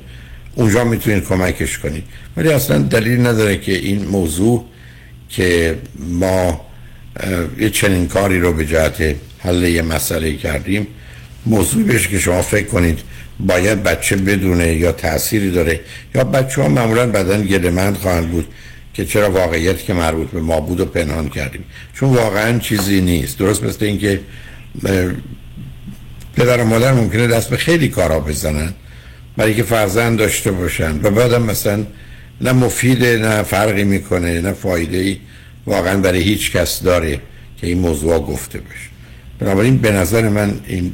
اونجا می‌تونید کمکش کنید. ولی اصلا دلیل نداره که این موضوع که ما یه چنین کاری رو به جهت حل یه مسئله کردیم. موضوع بشه که شما فکر کنید باید بچه بدونه یا تأثیری داره یا بچه ها معمولا بدن گلمند خواهند بود که چرا واقعیت که مربوط به ما بود و پنهان کردیم. چون واقعا چیزی نیست. درست مثل اینکه پدر و مادر ممکنه دست به خیلی کارا بزنن برای که فرزند داشته باشن و بعدم مثلا نه مفیده نه فرقی می‌کنه نه فایده ای واقعا برای هیچ کس داره که این موضوع گفته بشه. بنابراین به نظر من این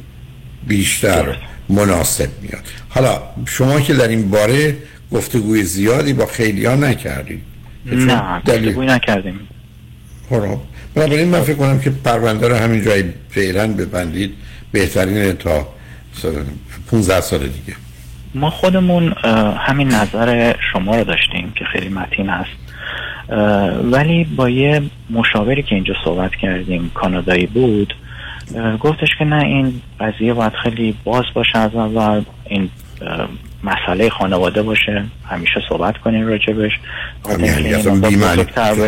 بیشتر مناسب میاد. حالا شما که در این باره گفتگوی زیادی با خیلی ها نکردید. نه گفتگوی نکردیم. خب بنابراین من فکر کنم که پرونده رو همین جایی فعلا ببندید. بهترینه تا س- 15 سال دیگه. ما خودمون همین نظر شما رو داشتیم که خیلی متین هست ولی با یه مشاوری که اینجا صحبت کردیم کانادایی بود گفتش که نه این قضیه باید خیلی باز باشه از اول این مسئله خانواده باشه همیشه صحبت کنین راجبش.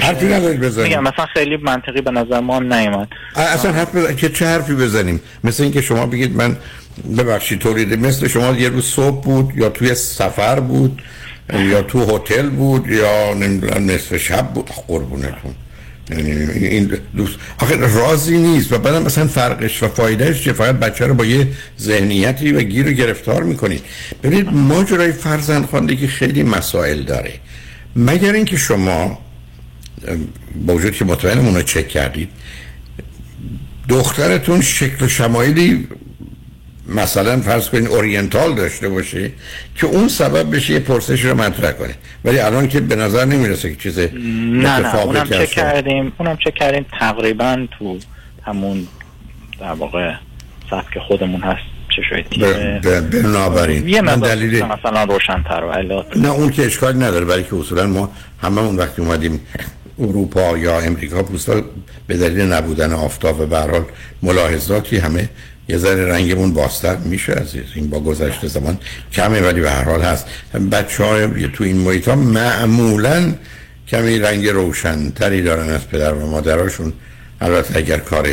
حرفی ندارید بزنید. میگم مثلا خیلی منطقی به نظر ما هم نیومد اصلا حرف بزن... که چه حرفی بزنیم مثل اینکه شما بگید من ببخشید طوری مثل شما یه روز صبح بود یا توی سفر بود یا تو هتل بود یا نمی‌دونم نصف شب بود؟ قربونتون. یعنی این دوست آخه رازی نیست و بعدم مثلا فرقش و فایدهش چه فقط بچه رو با یه ذهنیتی و گیر و گرفتار می‌کنید. ببینید ماجرای فرزند خواندگی خیلی مسائل داره. مگر اینکه شما با وجود که مطمئنم اونو چک کردید دخترتون شکل و شمایلی مثلا فرض کنید اورینتال داشته باشه که اون سبب بشه یه پرسش رو مطرح کنه ولی الان که به نظر نمی‌رسه که چیز نه نه اونم هست. کردیم؟ اونم چک کردیم؟ تقریبا تو همون در واقع سبک خودمون هست چه بنابراین یه من دلیل مثلا روشن‌تر و الا نه اون که اشکالی نداره برای که اصولا ما همه اون وقتی اومدیم اروپا یا امریکا پوستا به دلیل نبودن آفتاب و به هر حال ملاحظاتی همه یه ذره رنگمون باستر میشه عزیز. این با گذشته زمان کمه ولی به هر حال هست. بچه های تو این محیط ها معمولا کمی رنگ روشنتری دارن از پدر و مادراشون. البته اگر کار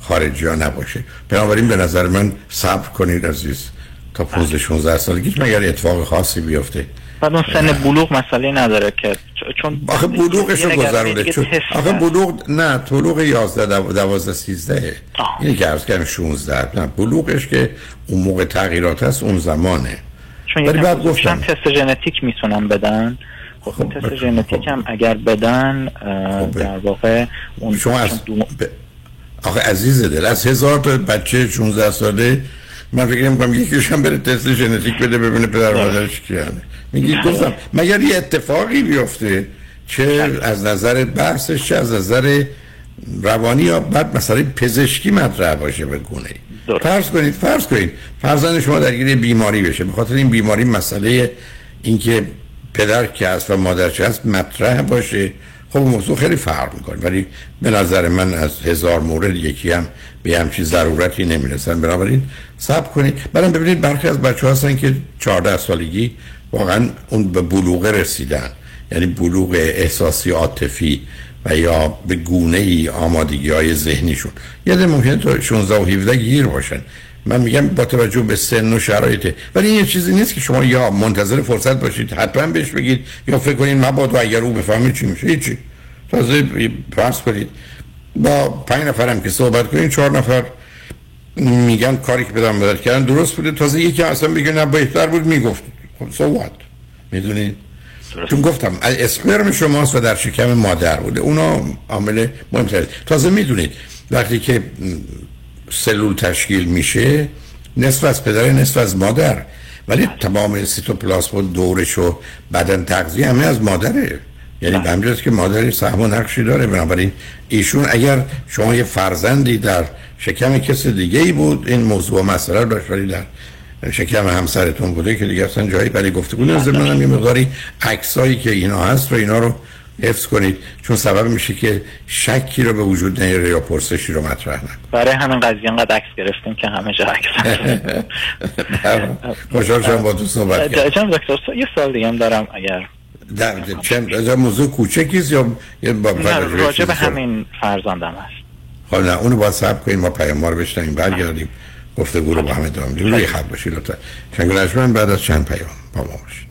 خارجی ها نباشه. بنابراین به نظر من صبر کنید عزیز تا 15 16 سالگی مگر اتفاق خاصی بیفته. بعد اون سن بلوغ مسئله نداره که چون آخه بلوغش رو گذرونده. چون آخه. بلوغ نه بلوغ 11 دو- 12 13 اینی که عرض کردم 16 نه بلوغش که اون موقع تغییرات هست اون زمانه. چون ولی بعد گفتم. تست ژنتیک می‌تونن بدن. خب تست ژنتیک هم اگر بدن اه، در واقع اون شما از دو- ب- آخه عزیز دل از هزار تا بچه 16 ساله من فکر نمی‌کنم یکیش هم بره تست ژنتیک بده ببینه پدر مادرش کیه میگی گفتم مگر یه اتفاقی بیفته چه از نظر بحثش چه از نظر روانی یا بعد مسئله پزشکی مطرح باشه به گونه فرض کنید فرض کنید. فرزند شما درگیر بیماری بشه. به خاطر این بیماری مسئله اینکه پدر که هست و مادر چه هست مطرح باشه. خب موضوع خیلی فرق می‌کنه. ولی به نظر من از هزار مورد یکی هم به همچین ضرورتی نمی‌رسن. بنابراین صبر کنید. بعدم ببینید برخی از بچه هستن که 14 سالگی واقعا اون به بلوغه رسیدن. یعنی بلوغ احساسی عاطفی و یا به گونه ای آمادگی های ذهنیشون ده ممکنه تا 16 و 17 گیر باشن. من میگم با توجه به سن و شرایطه ولی این یه چیزی نیست که شما یا منتظر فرصت باشید حتما بهش بگید یا فکر کنید مبادا اگر او بفهمه چی میشه. هیچی. تازه فرض کنید. با پنج نفرم که صحبت کنید چهار نفر میگن کاری که بدم مدد کردن درست بوده. تازه یکی اصلا بگه نه بهتر بود می‌گفت. خب وات می‌دونید؟ چون گفتم اسپرم شماست و در شکم مادر بوده. اونا عامل مهمتر. تازه می‌دونید وقتی که سلول تشکیل میشه نصف از پدر نصف از مادر. ولی تمام سیتوپلاسم دورش و بدن تغذیه همه از مادره. یعنی به همجاست که مادر سهم و نقشی داره. بنابراین ایشون اگر شما یه فرزندی در شکم کس دیگه ای بود این موضوع و مسئله داشت ولی در شکم همسرتون بوده که دیگه اصلا جایی برای گفتگو نیست. منم یه مقداری عکسایی که اینا هست و اینا رو حفظ کنید چون سبب میشه که شکی رو به وجود نیاره یا پرسشی رو مطرح نکنید برای همین قضیه انقدر عکس گرفتیم که همه جا عکس. [laughs] خوشحال شدم با تو صحبت کردم. دکتر یه سال دیگه هم دارم اگر در از موضوع کوچکیست یا با راجع به؟ همین فرزندم هست خب نه اونو باید صبر کنیم ما پیام رو بشنیم برگردیم گفتگو رو با همه ادامه روی خط باشید لطفا. لجمن بعد از چند پیام با ما باشید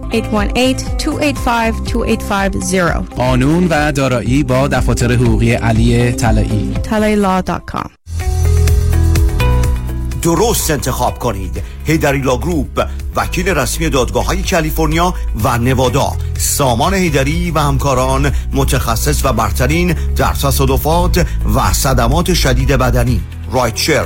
818-285-2850 قانون و دارایی با دفاتر حقوقی علی طلایی. talailaw.com درست انتخاب کنید. هیدری لا گروپ وکیل رسمی دادگاه های کالیفرنیا و نوادا. سامان هیدری و همکاران متخصص و برترین در تصادفات و صدمات شدید بدنی. rideshare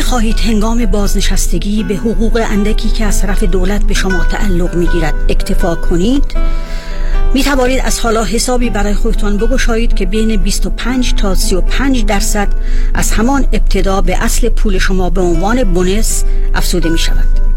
خواهید هنگام بازنشستگی به حقوق اندکی که از طرف دولت به شما تعلق می گیرد اکتفا کنید. می توانید از حالا حسابی برای خودتان بگشایید که بین 25 تا 35 درصد از همان ابتدا به اصل پول شما به عنوان بونس افزوده می شود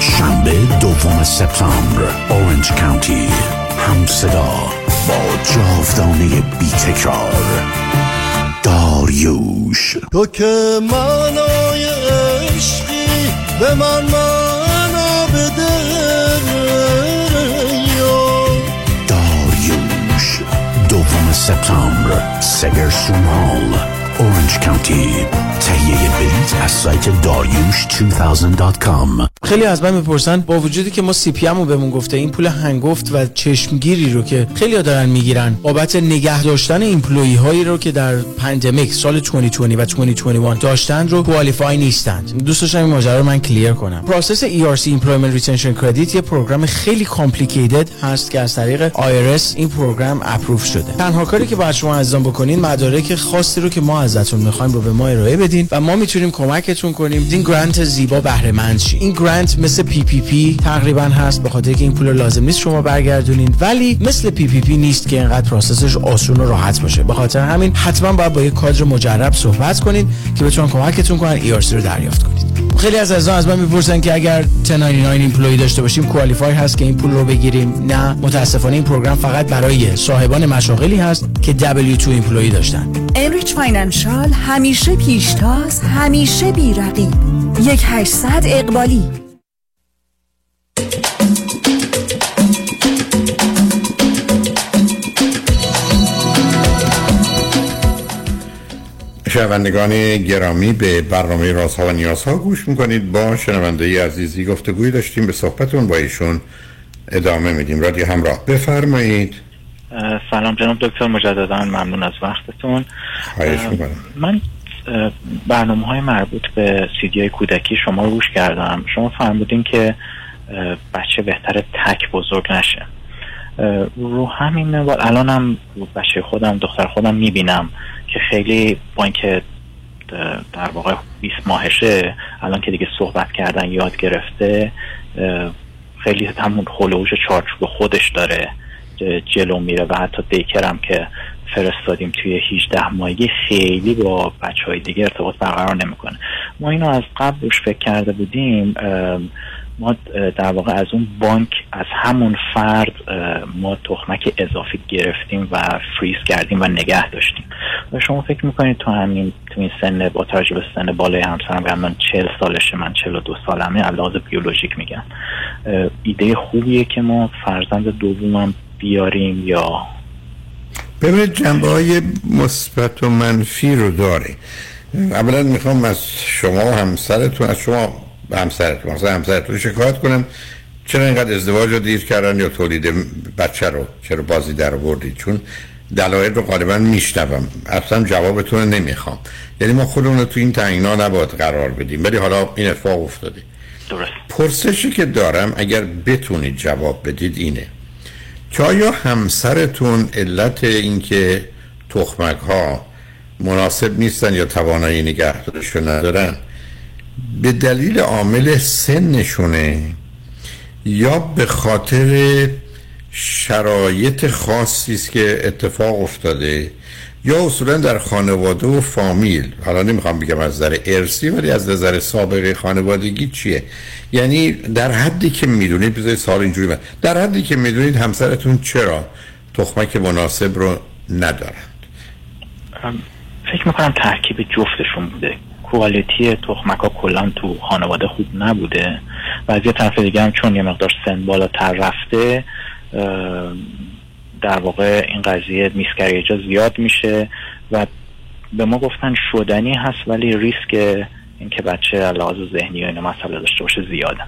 شنبه دوم سپتامبر اورنج کانتی هم صدا با جاودانه بی تکرار داریوش. تو که معنای عشقی به من معنا بده داریوش دوم سپتامبر سگرسون هال اورنج کانتی تهیه بلیت از سایت داریوش 2000.com خیلی از من می‌پرسن با وجودی که ما CPA رو بهمون گفته این پول هنگفت و چشمگیری رو که خیلی دارن می‌گیرن بابت نگه داشتن employee هایی رو که در pandemic سال 2020 و 2021 داشتن رو qualify نیستند. دوست داشتم این ماجرا رو من clear کنم. process ERC Employment Retention Credit یه program خیلی complicated هست که از طریق IRS این program approve شده. تنها کاری که باید شما عزیزان بکنین مدارک خاصی رو که ما ازتون می‌خوایم رو به ما ارائه بدین و ما می‌تونیم کمکتون کنیم. این grant زیبا بهره مند این grant مثل PPP تقریبا هست به خاطر که این پول لازم نیست شما برگردونین ولی مثل PPP نیست که اینقدر process ش آسون و راحت باشه. به خاطر همین حتما باید با یک کادر مجرب صحبت کنین که بتونن کمکتون کنن ERC رو دریافت کنید خیلی از عزیزان از من می‌پرسن که اگر 1099 employee داشته باشیم qualify هست که این پول رو بگیریم؟ نه متاسفانه این program فقط برای صاحبان مشاغلی هست که W2 employee داشتن. امریچ Financial همیشه پیشتاز همیشه بیرقیب. یک هشتصد اقبالی. شنوندگان گرامی به برنامه رازها و نیازها گوش می‌کنید. با شنونده عزیزی گفتگوی داشتیم به صحبتون با ایشون ادامه میدیم. رادیو همراه بفرمایید. سلام جناب دکتر مجددا ممنون از وقتتون. من برنامه های مربوط به سیدی های کودکی شما رو گوش کردم. شما فرمودین که بچه بهتره تک بزرگ نشه. رو همین منوال الانم بچه خودم دختر خودم می‌بینم. که خیلی با اینکه در واقع 20 ماهشه الان که دیگه صحبت کردن یاد گرفته خیلی همون خلوش چارچوب خودش داره جلو میره و حتی دیکرم که فرستادیم توی 18 ماهگی خیلی با بچه های دیگه ارتباط برقرار نمی‌کنه. ما اینو از قبل روش فکر کرده بودیم ما در واقع از اون بانک از همون فرد ما تخمک اضافی گرفتیم و فریز کردیم و نگه داشتیم. و شما فکر می‌کنید تو همین تو این سن با توجه به سن بالای همسرم که من چل سالشه من چل و دو سالمه علاوه بیولوژیک میگم ایده خوبیه که ما فرزند دومم بیاریم یا؟ ببینید جنبه های مثبت و منفی رو داره. اولا می‌خوام از شما همسرتون از شما به همسرتون مثلا همسرتون شکایت کنم. چرا اینقدر ازدواج رو دیر کردن یا تولید بچه رو؟ چرا بازی در بردید چون دلایل رو غالبا میشنوم. اصلا جوابتون رو نمی‌خوام. یعنی ما خودمون رو تو این تعیینا نباید قرار بدیم. ولی حالا این اتفاق افتاده. درست. پرسشی که دارم اگر بتونید جواب بدید اینه. که آیا همسرتون علت اینکه تخمک ها مناسب نیستن یا توانایی نگهدارش ندارن؟ به دلیل عامل سنشونه یا به خاطر شرایط خاصی است که اتفاق افتاده یا اصولا در خانواده و فامیل. حالا نمی‌خوام بگم از نظر ارسی ولی از نظر سابقه خانوادگی چیه؟ یعنی در حدی که می‌دونید بذارید سال اینجوری من در حدی که می‌دونید همسرتون چرا تخمک مناسب رو ندارند؟ فکر می‌کنم ترکیب جفتشون بوده. کوالیتی تخمک ها کلا تو خانواده خوب نبوده. و از یه طرف دیگه هم چون یه مقدار سن بالاتر رفته در واقع این قضیه میسکریجا زیاد میشه و به ما گفتن شدنی هست ولی ریسک اینکه بچه لحاظ ذهنی و این مسئله داشته باشه زیاده.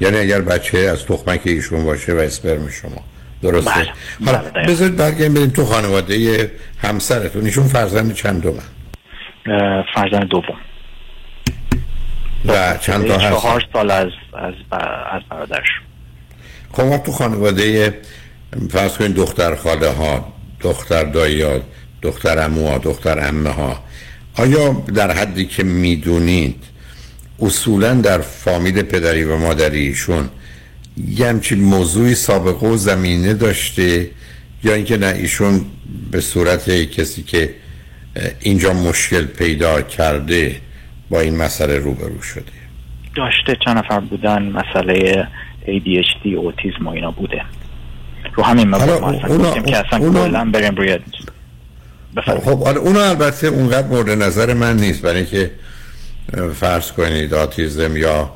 یعنی اگر بچه از تخمک ایشون باشه و اسپرم شما. درسته؟ بله. حالا بله، بذارید برگردیم بریم تو خانواده همسرتون. ایشون فرزند چند دومن فرزند دوم. و چند تا هست؟ چهار سال از از, از برادرش. خب تو خانواده فرض کنید دختر خاله ها دختر دایی ها دختر امو ها دختر امه ها آیا در حدی که می‌دونید اصولا در فامیل پدری و مادریشون یه همچین موضوعی سابقه و زمینه داشته؟ یا اینکه نه ایشون به صورت کسی که اینجا مشکل پیدا کرده با این مسئله روبرو شده. داشته چند نفر بودن مسئله ADHD اوتیزم و اینا بوده. رو همین مبارد ما اصلا که اصلا کلا بریم روی خب حالا اونو البته اونقدر مورد نظر من نیست. برای اینکه فرض کنید آتیزم یا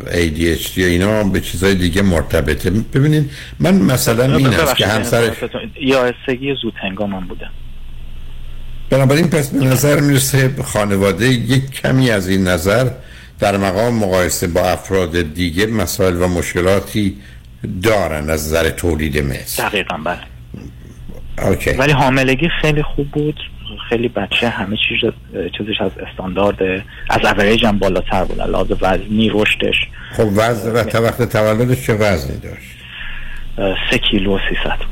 ADHD یا اینا به چیزای دیگه مرتبطه. ببینید من مثلا این است که همسرش یا زود هنگام هم بوده. بنابراین پس به نظر می‌رسه خانواده یک کمی از این نظر در مقام مقایسه با افراد دیگه مسائل و مشکلاتی دارن از نظر تولید مثل دقیقا بله. اوکی. ولی حاملگی خیلی خوب بود خیلی بچه همه چیز چیزش از استاندارد از اوریج هم بالاتر بود. لحاظ وزنی رشدش. خب وزن و تا وقت تولدش چه وزنی داشت؟ سه کیلو و سی ست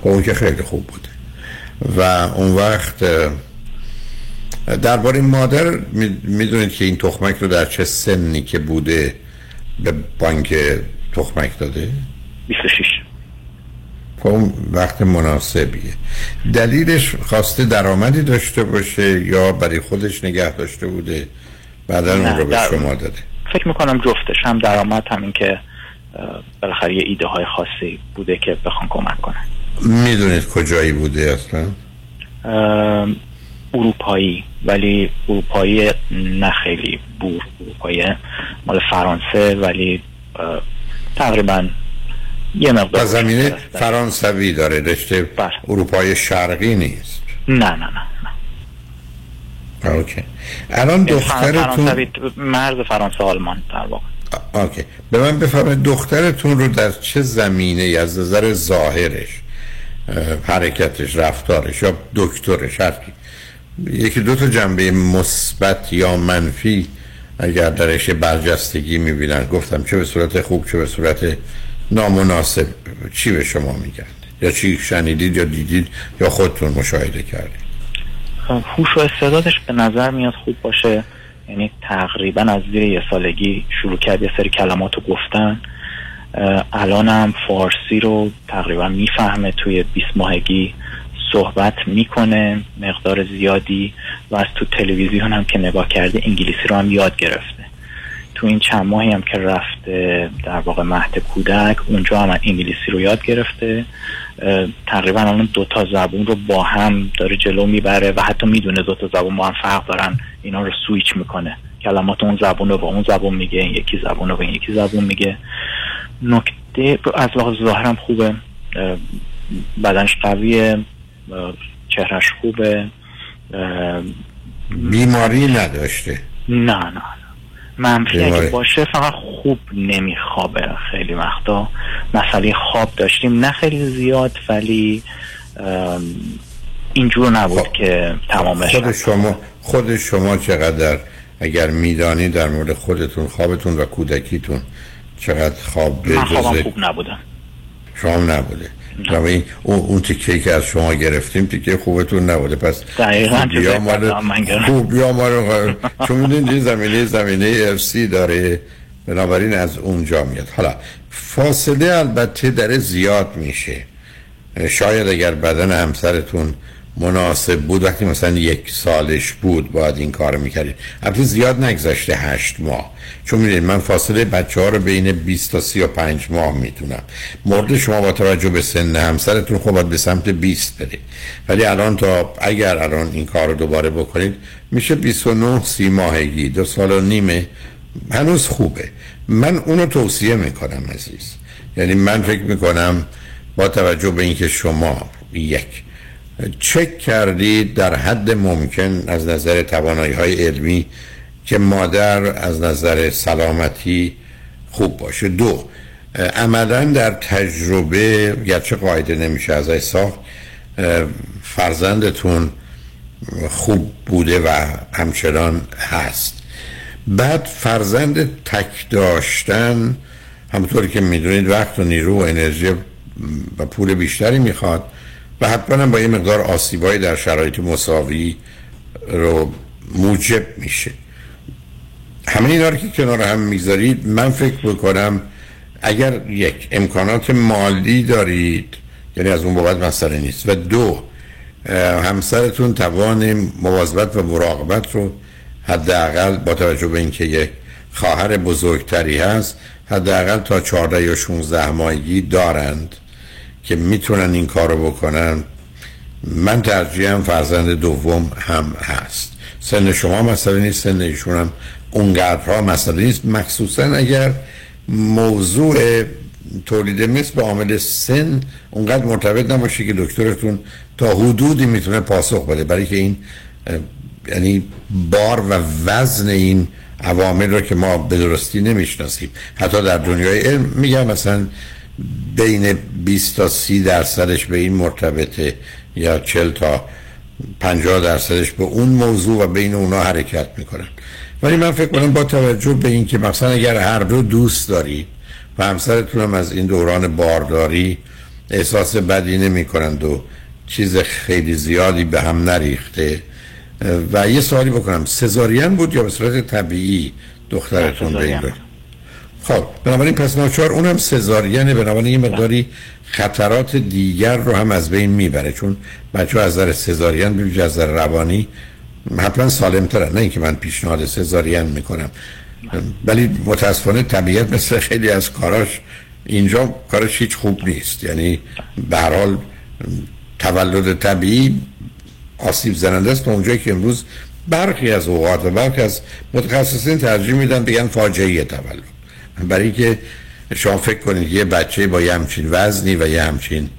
خب اون که خیلی خوب بود. و اون وقت درباره مادر می‌دونید که این تخمک رو در چه سنی که بوده به بانک تخمک داده؟ 26 خب وقت مناسبیه. دلیلش خواسته درآمدی داشته باشه یا برای خودش نگه داشته بوده؟ بعدا اون رو به. شما داده. فکر می‌کنم جفتش هم درآمد هم این که بالاخره یه ایده های خاصی بوده که بخوان کمک کنن. می‌دونید کجایی بوده اصلا؟ اروپایی ولی اروپایی نه خیلی بور اروپایی. مال فرانسه ولی تقریبا یه مقدار زمینه فرانسوی داره رشته بله. اروپای شرقی نیست. نه نه نه نه. اوکی. الان دخترتون مرز فرانسه آلمان در واقع. اوکی. به من بفرمایید دخترتون رو در چه زمینه از نظر ظاهرش حرکتش رفتارش یا دکترش هر یکی دو تا جنبه مثبت یا منفی اگر درش برجستگی می‌بینن. گفتم چه به صورت خوب چه به صورت نامناسب. چی به شما میگن؟ یا چی شنیدید یا دیدید یا خودتون مشاهده کردید؟ هوش و استعدادش به نظر میاد خوب باشه. یعنی تقریبا از زیر یه سالگی شروع کرد یه سری کلمات رو گفتن. الان هم فارسی رو تقریبا می‌فهمه توی 20 ماهگی صحبت می‌کنه مقدار زیادی و از تو تلویزیون هم که نگاه کرده انگلیسی رو هم یاد گرفته. تو این چند ماهی هم که رفته در واقع مهد کودک اونجا هم انگلیسی رو یاد گرفته. تقریبا الان دو تا زبون رو با هم داره جلو می‌بره و حتی می‌دونه دو تا زبون با هم فرق دارن. اینا رو سویچ می‌کنه. کلمات اون زبون رو با اون زبون میگه این یکی زبون رو به این یکی زبون میگه. نکته از لحاظ ظاهرم خوبه. بدنش قویه چهرش خوبه. بیماری نداشته؟ نه نه. منفی. اگه باشه فقط خوب نمیخوابه خیلی وقتا. مسئله خواب داشتیم. نه خیلی زیاد ولی اینجور نبود که تمامش خود شما خود شما چقدر اگر میدانی در مورد خودتون خوابتون و کودکیتون چقدر خواب به من خوابم خوب نبودم شما نبوده. و این اون, اون تیکه که از شما گرفتیم تیکه خوبتون نبوده. پس من گرفتم. خوبی ها مال- چون می‌دونید این زمینه زمینه افسی داره. بنابراین از اونجا میاد. حالا فاصله البته در زیاد میشه. شاید اگر بدن همسرتون مناسب بود وقتی مثلا یک سالش بود باید این کار می‌کردید البته زیاد نگذشته هشت ماه. چون می‌دونید من فاصله بچه ها رو بین 20 تا 35 ماه می‌تونم. مورد شما با توجه به سن همسرتون خب باید به سمت 20 برید. ولی الان تا اگر الان این کار رو دوباره بکنید میشه 29 سی ماهگی. دو سال و نیمه هنوز خوبه. من اونو توصیه می‌کنم عزیز. یعنی من فکر می‌کنم با توجه به اینکه شما یک چک کردید در حد ممکن از نظر توانایی های علمی که مادر از نظر سلامتی خوب باشه. دو عملا در تجربه گرچه قاعده نمیشه ازش ساخت فرزندتون خوب بوده و همچنان هست. بعد فرزند تک داشتن همونطوری که می‌دونید وقت و نیرو و انرژی و پول بیشتری می‌خواد. و حتما با یه مقدار آسیبایی در شرایط مساوی رو موجب میشه. همه اینا رو که کنار هم می‌ذارید من فکر بکنم اگر یک امکانات مالی دارید یعنی از اون بابت مسئله نیست و دو همسرتون توان مواظبت و مراقبت رو حداقل با توجه به اینکه یک خواهر بزرگتری هست حداقل تا 14 یا 16 ماهگی دارند. که می‌تونن این کار رو بکنن من ترجیحم فرزند دوم هم هست. سن شما مسئله نیست سن ایشون هم اونقدرها مسئله نیست. مخصوصا اگر موضوع تولید مثل به عامل سن اونقدر مرتبط نباشه که دکترتون تا حدودی می‌تونه پاسخ بده. برای که این یعنی بار و وزن این عوامل رو که ما به درستی نمی‌شناسیم. حتی در دنیای علم میگم مثلا بین 20 تا 30 درصدش به این مرتبطه یا 40 تا 50 درصدش به اون موضوع و بین اونا حرکت می‌کنن. ولی من فکر کنم با توجه به اینکه مثلا اگر هر دو دوست دارید و همسرتون هم از این دوران بارداری احساس بدی نمی کنند و چیز خیلی زیادی به هم نریخته و یه سوالی بکنم. سزارین بود یا به صورت طبیعی دخترتون به این. خب بنابراین پس ناچار اونم سزارینه بنابراین یه مقداری خطرات دیگر رو هم از بین می‌بره چون بچه از نظر سزارین ببینید از نظر روانی حتما سالم ترن نه اینکه من پیشنهاد سزارین می‌کنم. ولی متاسفانه طبیعت مثل خیلی از کاراش اینجا کارش هیچ خوب نیست. یعنی به حال تولد طبیعی آسیب زننده است. اونجایی که امروز برخی از اوقات و برخی از متخصصین ترجیح میدن بگن فاجعه تولد. برای اینکه شما فکر کنید یه بچه با یه همچین وزنی و یه همچین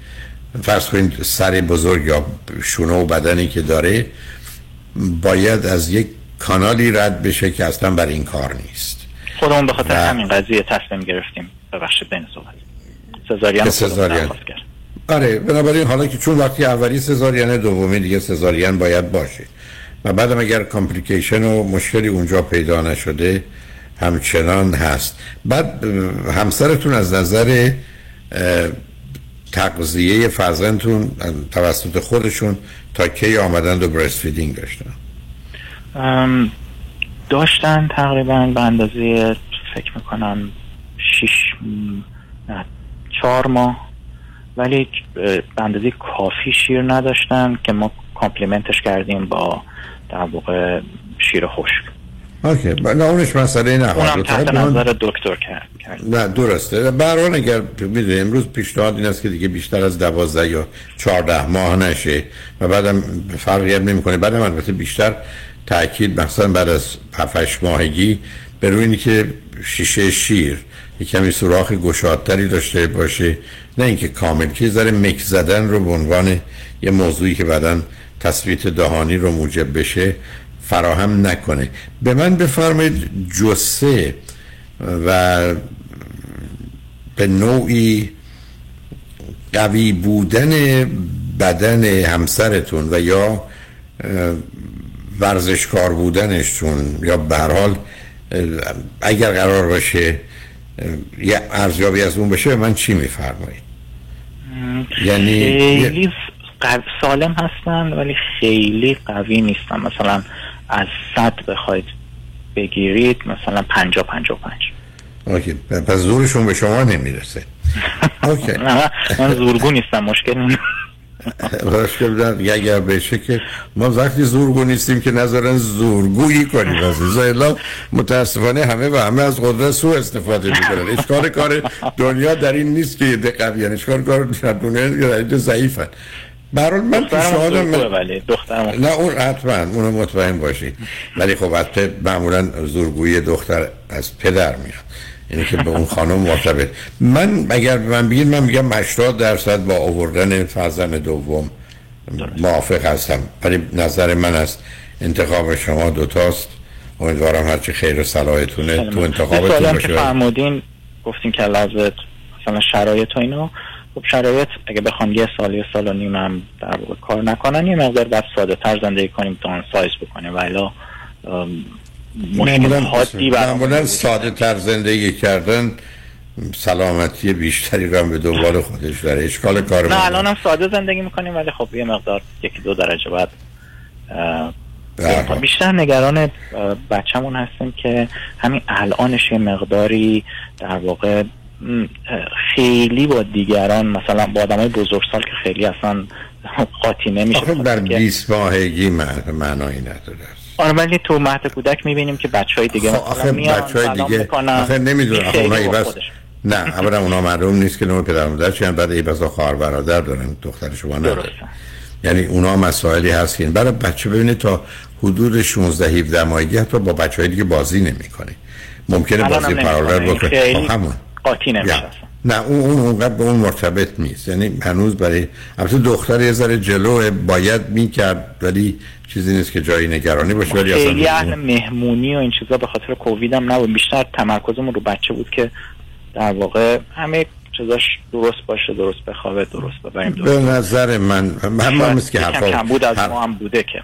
فرض کنید سر بزرگ یا شونه و بدنی که داره باید از یک کانالی رد بشه که اصلا برای این کار نیست. خودمون به خاطر و- همین قضیه تصمیم گرفتیم. ببخشید بین صحبت. سزارین که سزارین. آره بنابراین حالا که چون وقتی اولی سزارین دومی دیگه سزارین باید باشه. و بعدم اگر complication و مشکلی اونجا پیدا نشده همچنان هست. بعد همسرتون از نظر تغذیه فرزندتون توسط خودشون تا کی آمدند و breastfeeding داشتن داشتن تقریبا به اندازه فکر می‌کنم شیش نه چهار ماه. ولی به اندازه کافی شیر نداشتن که ما complement ش کردیم با در واقع شیر خشک. okay نه اونش مسئله نه اونم تحت نظر دکتر کرد. نه درسته. برحال اگر می‌دونی امروز پیشنهاد این است که دیگه بیشتر از دوازده یا چهارده ماه نشه و بعدم فرقی هم نمی‌کنه. بعدم البته بیشتر تاکید مثلا بعد از هفتش ماهگی به روی اینی که شیشه شیر یک کمی سوراخ گشادتری داشته باشه. نه اینکه کامل که یه ذره مک زدن رو به عنوان یه موضوعی که بعدا تصویت دهانی رو موجب بشه. فراهم نکنه. به من بفرمایید جسه و به نوعی قوی بودن بدن همسرتون و یا ورزشکار بودنشون یا به هر حال اگر قرار باشه یه ارزیابی از اون بشه من چی میفرمایید؟ یعنی خیلی قو- سالم هستن ولی خیلی قوی نیستن. مثلا از صد بخواید بگیرید مثلا پنجا پنجا پنج. اوکی. پس زورشون به شما نمی‌رسه. اوکی. [laughs] من- زورگو نیستم مشکل. [laughs] مشکل دارم یه اگر بشه که ما وقتی زورگو نیستیم که نذارن زورگویی کنیم عزیزا الا. متاسفانه همه و همه از قدرت سو استفاده می‌کنن. اشکال کار دنیا در این نیست که یه دقیقی اشکال کار دنیا ضعیفن. برحال من پیشنهادم ولی دخترم. نه اون حتما اونو مطمئن باشید ولی خب پ- معمولا زورگویی دختر از پدر میاد. اینه که به اون [laughs] خانم مرتبط. من اگر به من بگید من میگم 80 درصد با آوردن فرزند دوم موافق هستم. ولی نظر من است انتخاب شما دوتاست. امیدوارم هرچی خیر و صلاحتونه تو انتخابتون باشه. فرمودین گفتین که لحظه مثلا شرایط و اینا. خب شرایط اگه بخوام یه سال یه سال و نیم هم در کار نکنن یه مقدار باید ساده تر زندگی کنیم دان سایز بکنیم. ولی مشکل حادی معمولا ساده تر زندگی کردن سلامتی بیشتری رو هم به دنبال خودش داره. اشکال کار نه الان هم ساده زندگی می‌کنیم ولی خب یه مقدار یکی دو درجه بعد. بیشتر نگران بچه‌مون هستیم که همین الانش یه مقداری در واقع خیلی با دیگران مثلا با آدمای بزرگسال که خیلی اصلا قاطی نمیشه آخه 20 ماهگی مع- معنایی نداره. آره ولی تو مهد کودک می‌بینیم که بچه های دیگه آخه بچه های دیگه. آخه نمی‌دونه آخه ای بس. نه اولا اونا [laughs] معلوم نیست که نوع پدر مادر چی بعد ای بسا خواهر برادر دارن دختر شما نداره یعنی اونا مسائلی هست که برای بچه ببینه تا حدود 16 17 ماهگی حتی با بچه های دیگه بازی نمی‌کنه. ممکنه بازی نمی‌کنه. بکنه همون. قاطی نمیشه. نه اون اون اونقدر به اون مرتبط نیست. یعنی هنوز برای البته دختر یه ذره جلو باید می‌کرد ولی چیزی نیست که جایی نگرانی باشه ولی خیلی اصلا اهل مهمونی و این چیزا به خاطر کووید هم نبود. بیشتر تمرکزمون رو بچه بود که در واقع همه چیزاش درست باشه درست بخوابه درست ببریم به نظر من من که حرفا کم بود از هر- ما هم بوده که.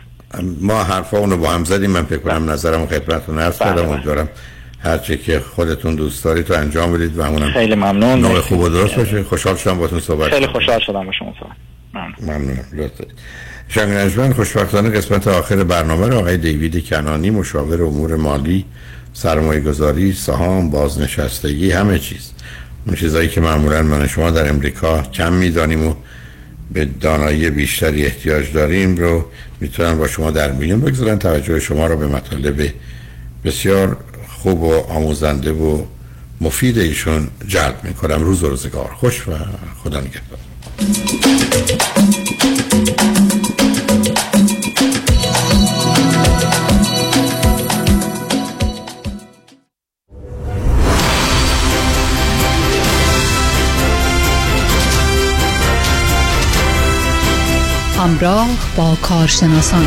ما حرفا اونو با هم زدیم. من فکر کنم نظرم خدمتتون عرض بله، کردم بله. امیدوارم هرچه که خودتون دوست دارید تو انجام بدید و همونم خیلی ممنون. نوع. خوب و درست باشه خوشحال شدم باتون صحبت خیلی. خوشحال شدم با شما صحبت ممنون. ممنونم لطف دارید. شنگ نجمن خوشبختانه قسمت آخر برنامه رو آقای دیوید کنانی مشاور امور مالی سرمایه گذاری سهام بازنشستگی همه چیز اون چیزایی که معمولا من شما در امریکا کم می‌دانیم و به دانایی بیشتری احتیاج داریم رو می‌تونن با شما در میون بگذارن توجه شما رو به مطالب بسیار خوب و آموزنده و مفید ایشون جلب می‌کنم. روز و روزگار. خوش و خدا نگهدار. همراه با کارشناسان.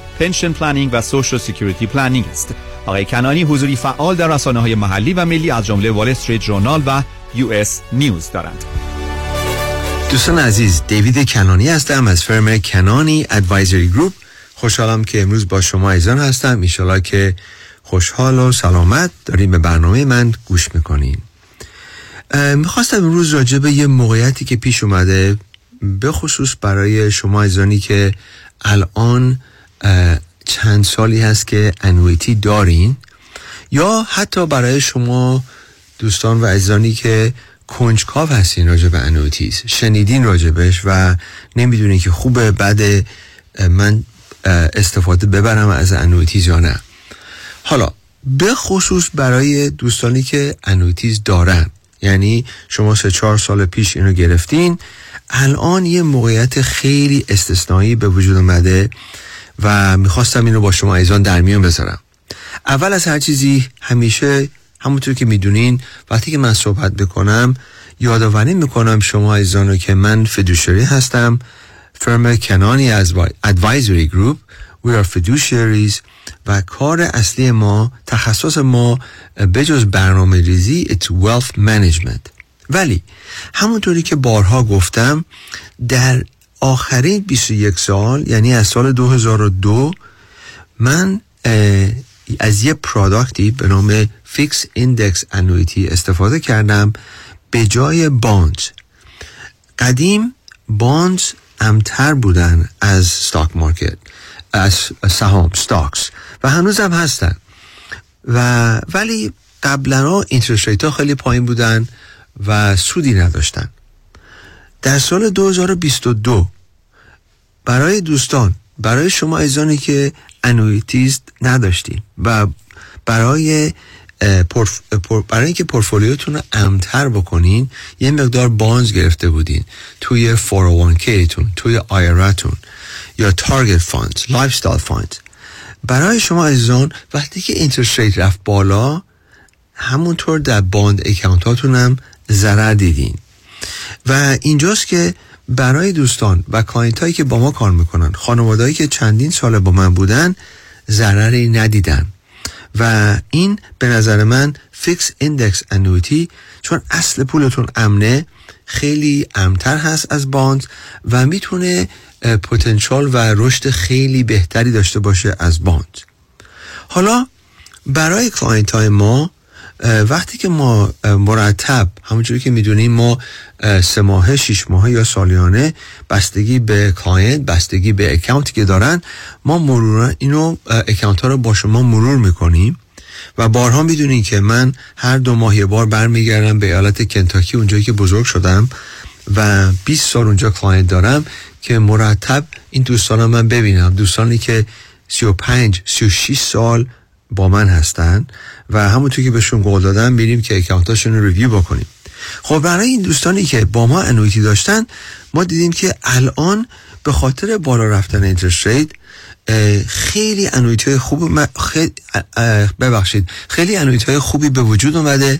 pension planning و social security planning است. آقای کنانی حضوری فعال در رسانه های محلی و ملی از جمله Wall Street Journal و U.S. News دارند. دوستان عزیز دیوید کنانی هستم از firm Kanani Advisory Group خوشحالم که امروز با شما عزیزان هستم ایشالا که خوشحال و سلامت داریم به برنامه من گوش می‌کنین می‌خواستم امروز راجع به یه موقعیتی که پیش اومده به خصوص برای شما عزیزانی که الان چند سالی هست که annuity دارین؟ یا حتی برای شما دوستان و عزیزانی که کنجکاو هستین راجع به annuities شنیدین راجبش و نمی‌دونین که خوبه بعد من استفاده ببرم از annuities یا نه. حالا به خصوص برای دوستانی که انویتیز دارن یعنی شما سه چهار سال پیش اینو گرفتین الان یه موقعیت خیلی استثنایی به وجود اومده و می‌خواستم اینو با شما ایزان در میان بذارم. اول از هر چیزی همیشه همونطور که می‌دونین وقتی که من صحبت بکنم یادآوری می‌کنم شما ایزانو که من فدوشری هستم فرم کنانی از Advisory Group We are fiduciaries و کار اصلی ما تخصص ما بجز برنامه ریزی It's wealth management. ولی همونطوری که بارها گفتم در آخرین 21 سال یعنی از سال 2002 من از یه product ی به نام fixed index annuity استفاده کردم به جای bonds قدیم bonds امن‌تر بودن از stock market از سهام stocks و هنوز هم هستن. و ولی قبلا interest ها خیلی پایین بودن و سودی نداشتن. در سال 2022 برای دوستان برای شما عزیزانی که annuities نداشتین و برای برای اینکه پورتفولیوتون رو امن‌تر بکنین یه مقدار bonds گرفته بودین توی 401k تون توی IRA تون یا target funds lifestyle funds. برای شما عزیزان وقتی که interest rate رفت بالا همونطور در bond account هاتون هم ضرر دیدین. و اینجاست که برای دوستان و client هایی که با ما کار می‌کنن خانوادهایی که چندین سال با من بودن ضرری ندیدن. و این به نظر من fixed index annuity چون اصل پولتون امنه خیلی امن‌تر هست از bond و می‌تونه پتانسیل و رشد خیلی بهتری داشته باشه از bond حالا برای client های ما وقتی که ما مرتب همونجوری که می‌دونیم ما سه ماه شیش ماه یا سالیانه بستگی به client بستگی به account ی که دارن ما مرور اینو account ها رو با شما مرور می‌کنیم و بارها می‌دونین که من هر دو ماه یه بار برمیگردم به ایالت کنتاکی اونجایی که بزرگ شدم و 20 سال اونجا client دارم که مرتب این دوستان من ببینم. دوستانی که 35 36 سال با من هستن و همونطور که بهشون قول دادم میریم که account اشون رو review بکنیم. خب برای این دوستانی که با ما annuity داشتن ما دیدیم که الان به خاطر بالا رفتن interest rate خیلی annuity های خوب خیلی ببخشید خیلی annuity های خوبی به وجود اومده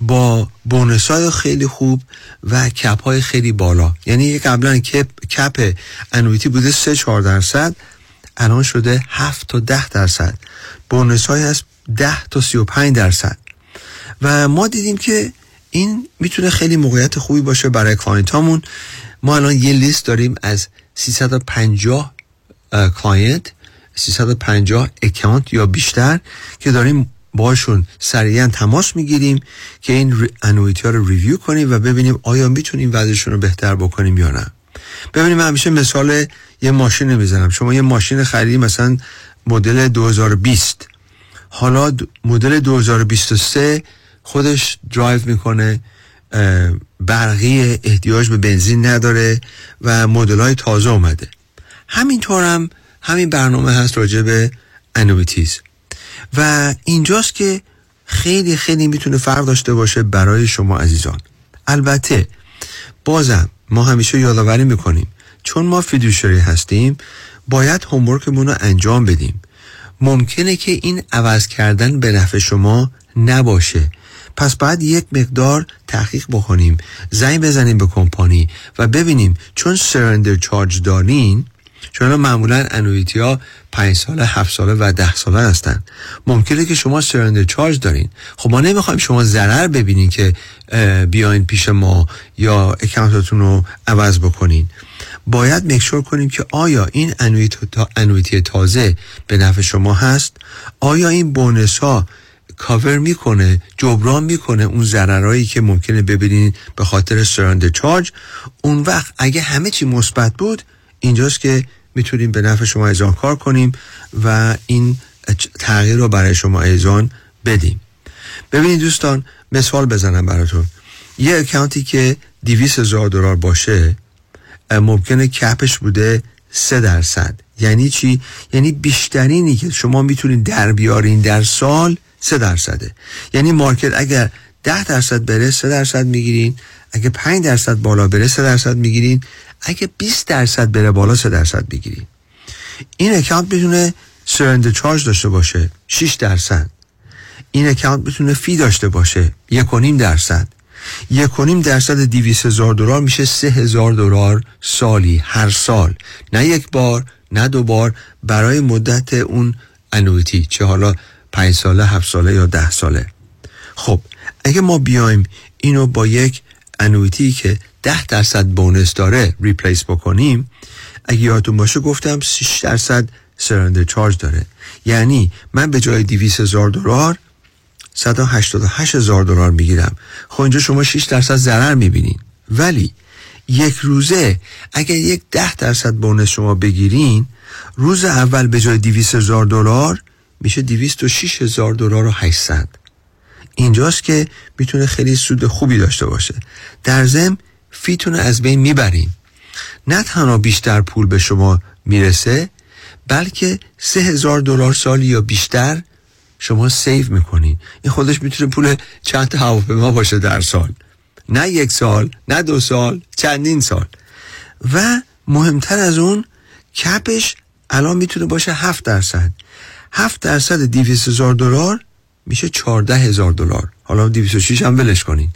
با bonus های خیلی خوب و cap های خیلی بالا. یعنی قبلا cap cap annuity بوده 3 4 درصد. الان شده 7 تا 10 درصد. bonus های از 10 تا 35 درصد. و ما دیدیم که این می‌تونه خیلی موقعیت خوبی باشه برای client هامون ما الان یه لیست داریم از 350 client 350 account یا بیشتر که داریم باشون سریعا تماس می‌گیریم که این annuity ها رو review کنیم و ببینیم آیا می‌تونیم وضعشون رو بهتر بکنیم یا نه. ببینیم همیشه مثال یه ماشین می‌زنم. شما یه ماشین خریدی مثلا مدل 2020 حالا مدل 2023 خودش درایو می‌کنه برقی احتیاج به بنزین نداره و مدل های تازه اومده. همینطور هم همین برنامه هست راجع به annuities و اینجاست که خیلی خیلی می‌تونه فرق داشته باشه برای شما عزیزان. البته بازم ما همیشه یادآوری می‌کنیم. چون ما فیدوشری هستیم باید هومورکمون رو انجام بدیم. ممکنه که این عوض کردن به نفع شما نباشه. پس باید یک مقدار تحقیق بکنیم. زنگ بزنیم به کمپانی و ببینیم چون سرندر چارج دارین چون معمولا انویتی ها 5 ساله 7 ساله و 10 ساله هستن. ممکنه که شما سرندر چارج دارین. خب ما نمی‌خوایم شما ضرر ببینین که بیاین پیش ما یا اکانتتون رو عوض بکنین. باید مکشور کنیم که آیا این انویتی تازه به نفع شما هست؟ آیا این بونس ها کاور می‌کنه جبران می‌کنه اون ضررهایی که ممکنه ببینین به خاطر سرندر چارج؟ اون وقت اگه همه چی مثبت بود اینجاست که می‌تونیم به نفع شما ایزان کار کنیم و این تغییر رو برای شما ایزان بدیم. ببینید دوستان مثال بزنم براتون. یه اکانتی که دیویس هزار دلار باشه ممکنه کپش بوده سه درصد. یعنی چی؟ یعنی بیشترینی که شما می‌تونید در بیارین در سال سه درصده. یعنی مارکت اگر ده درصد بره سه درصد می‌گیرین. اگه پنج درصد بالا بره سه درصد می‌گیرین. اگه 20 درصد بره بالا 3 درصد بگیری. این account می‌تونه surrender charge داشته باشه 6 درصد. این account می‌تونه fee داشته باشه یک و نیم درصد. یک و نیم درصد دویست هزار دلار میشه سه هزار دلار سالی هر سال. نه یک بار نه دو بار برای مدت اون annuity چه حالا پنج ساله هفت ساله یا ده ساله. خب اگه ما بیایم اینو با یک annuity که ده درصد bonus داره replace بکنیم اگه یادتون باشه گفتم 6 درصد سرندر چارج داره. یعنی من به جای 200 هزار دلار 188 هزار دلار می‌گیرم. خب اینجا شما 6 درصد ضرر می‌بینین. ولی یک روزه اگر یک ده درصد بونس شما بگیرین روز اول به جای 200 هزار دلار میشه 206 هزار دلار و 800 اینجاست که می‌تونه خیلی سود خوبی داشته باشه. در ضمن fee تون از بین می‌برین نه تنها بیشتر پول به شما می‌رسه بلکه سه هزار دلار سالی یا بیشتر شما save می‌کنین این خودش می‌تونه پول چند هواپیما باشه در سال. نه یک سال نه دو سال چندین سال. و مهمتر از اون cap ش الان می‌تونه باشه هفت درصد. هفت درصد دویست هزار دلار میشه چارده هزار دلار. حالا دیویس هم ولش کنین.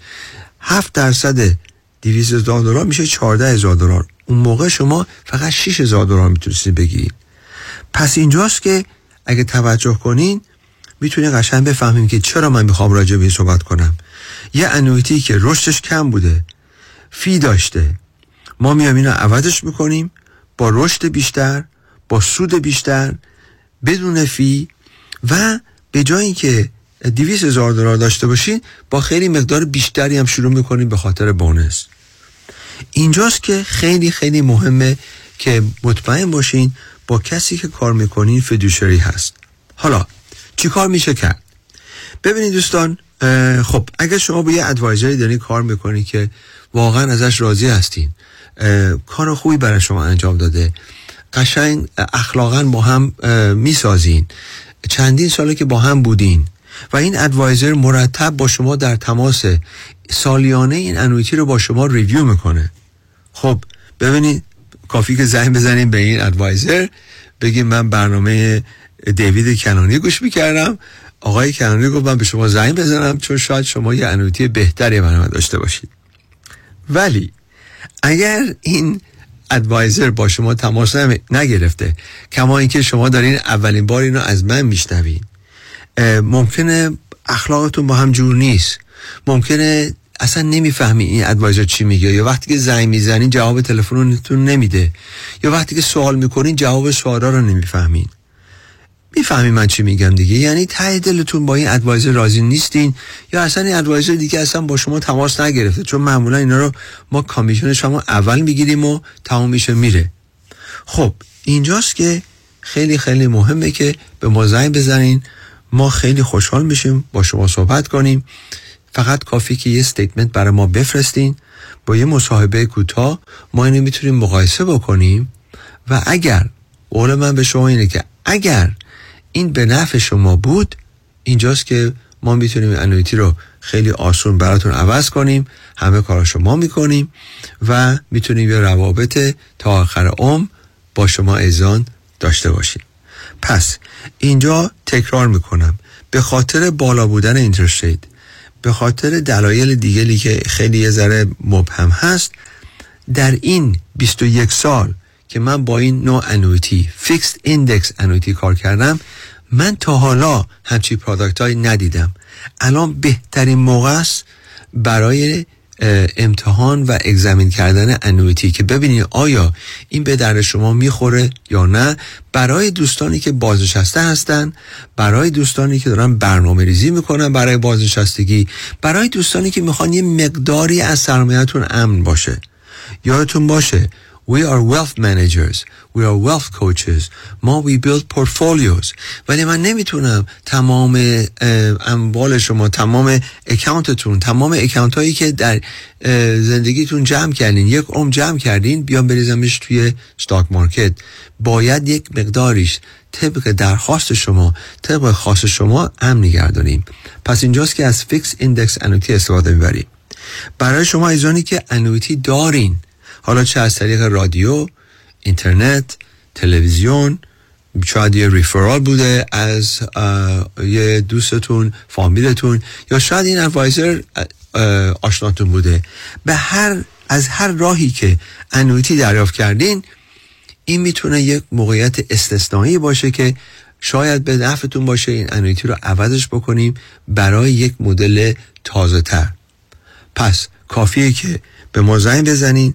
هفت درصد 200 هزار دلار میشه 14 هزار دلار. اون موقع شما فقط 6 هزار دلار می‌تونستید بگیرید. پس اینجاست که اگه توجه کنین می‌تونید قشنگ بفهمیم که چرا من می‌خوام راجع به صحبت کنم. یه انویتی که رشدش کم بوده فی داشته. ما میام اینو عوضش می‌کنیم با رشد بیشتر با سود بیشتر بدون فی و به جای که 200 هزار دلار داشته باشین با خیلی مقدار بیشتری هم شروع می‌کنیم به خاطر بونس. اینجاست که خیلی خیلی مهمه که مطمئن باشین با کسی که کار می‌کنین فدوشری هست. حالا چی کار میشه کرد؟ ببینید دوستان خب اگر شما با یه ادوایزری دارین کار می‌کنین که واقعا ازش راضی هستین کار خوبی برای شما انجام داده قشنگ اخلاقا با هم می‌سازین چندین ساله که با هم بودین و این ادوایزر مرتب با شما در تماس سالیانه این انویتی رو با شما ریویو می‌کنه. خب ببینید کافی که زنگ بزنیم به این ادوایزر بگیم من برنامه دیوید کنانی گوش می‌کردم. آقای کنانی گفت من به شما زنگ بزنم چون شاید شما یه انویتی بهتری برنامه داشته باشید. ولی اگر این ادوایزر با شما تماس نگرفته کما اینکه شما دارین اولین بار اینو از من میشنوین ممکنه اخلاقتون با هم جور نیست. ممکنه اصلا نمی‌فهمی این ادوایزر چی میگه. یا وقتی که زنگ می‌زنین جواب تلفنتون نمیده. یا وقتی که سوال می‌کنین جواب سوالا رو نمی‌فهمین. می‌فهمی من چی میگم دیگه. یعنی ته دلتون با این ادوایزر راضی نیستین. یا اصلا این advisor دیگه اصلا با شما تماس نگرفته. چون معمولا اینا رو ما commission شما اول می‌گیریم و تمام میشه میره. خب اینجاست که خیلی خیلی مهمه که به ما زنگ بزنین. ما خیلی خوشحال میشیم با شما صحبت کنیم. فقط کافی که یه statement برای ما بفرستین. با یه مصاحبه کوتاه ما اینو می‌تونیم مقایسه بکنیم. و اگر قول من به شما اینه که اگر این به نفع شما بود اینجاست که ما می‌تونیم انویتی رو خیلی آسون براتون عوض کنیم. همه کار شما می‌کنیم و می‌تونیم یه روابط تا آخر عمر با شما ایزان داشته باشیم. پس اینجا تکرار می‌کنم. به خاطر بالا بودن اینترست به خاطر دلایل دیگری که خیلی یه ذره مبهم هست در این 21 سال که من با این نوع annuity fixed index annuity کار کردم من تا حالا همچی product ندیدم. الان بهترین موقع است برای امتحان و examine کردن annuity که ببینید آیا این به درد شما می‌خوره یا نه برای دوستانی که بازنشسته هستن برای دوستانی که دارن برنامه ریزی می‌کنن برای بازنشستگی برای دوستانی که می‌خوان یه مقداری از سرمایهتون امن باشه. یادتون باشه We are wealth managers. We are wealth coaches. ما we build portfolios. ولی من نمی‌تونم تمام اموال شما تمام account تون تمام account هایی که در زندگیتون جمع کردین یک عمر جمع کردین بیام بریزمش توی stock market باید یک مقداریش طبق درخواست شما طبق خواست شما امن نگه داریم پس اینجاست که از fixed index annuity استفاده می‌بریم برای شما ایزانی که انویتی دارین حالا چه از طریق رادیو اینترنت تلویزیون شاید یه ریفرال بوده از یه دوستتون فامیلتون یا شاید این ادوایزر آشناتون بوده. به هر از هر راهی که انویتی دریافت کردین این می‌تونه یک موقعیت استثنایی باشه که شاید به نفعتون باشه این انویتی رو عوضش بکنیم برای یک مدل تازه تر پس کافیه که به ما زنگ بزنین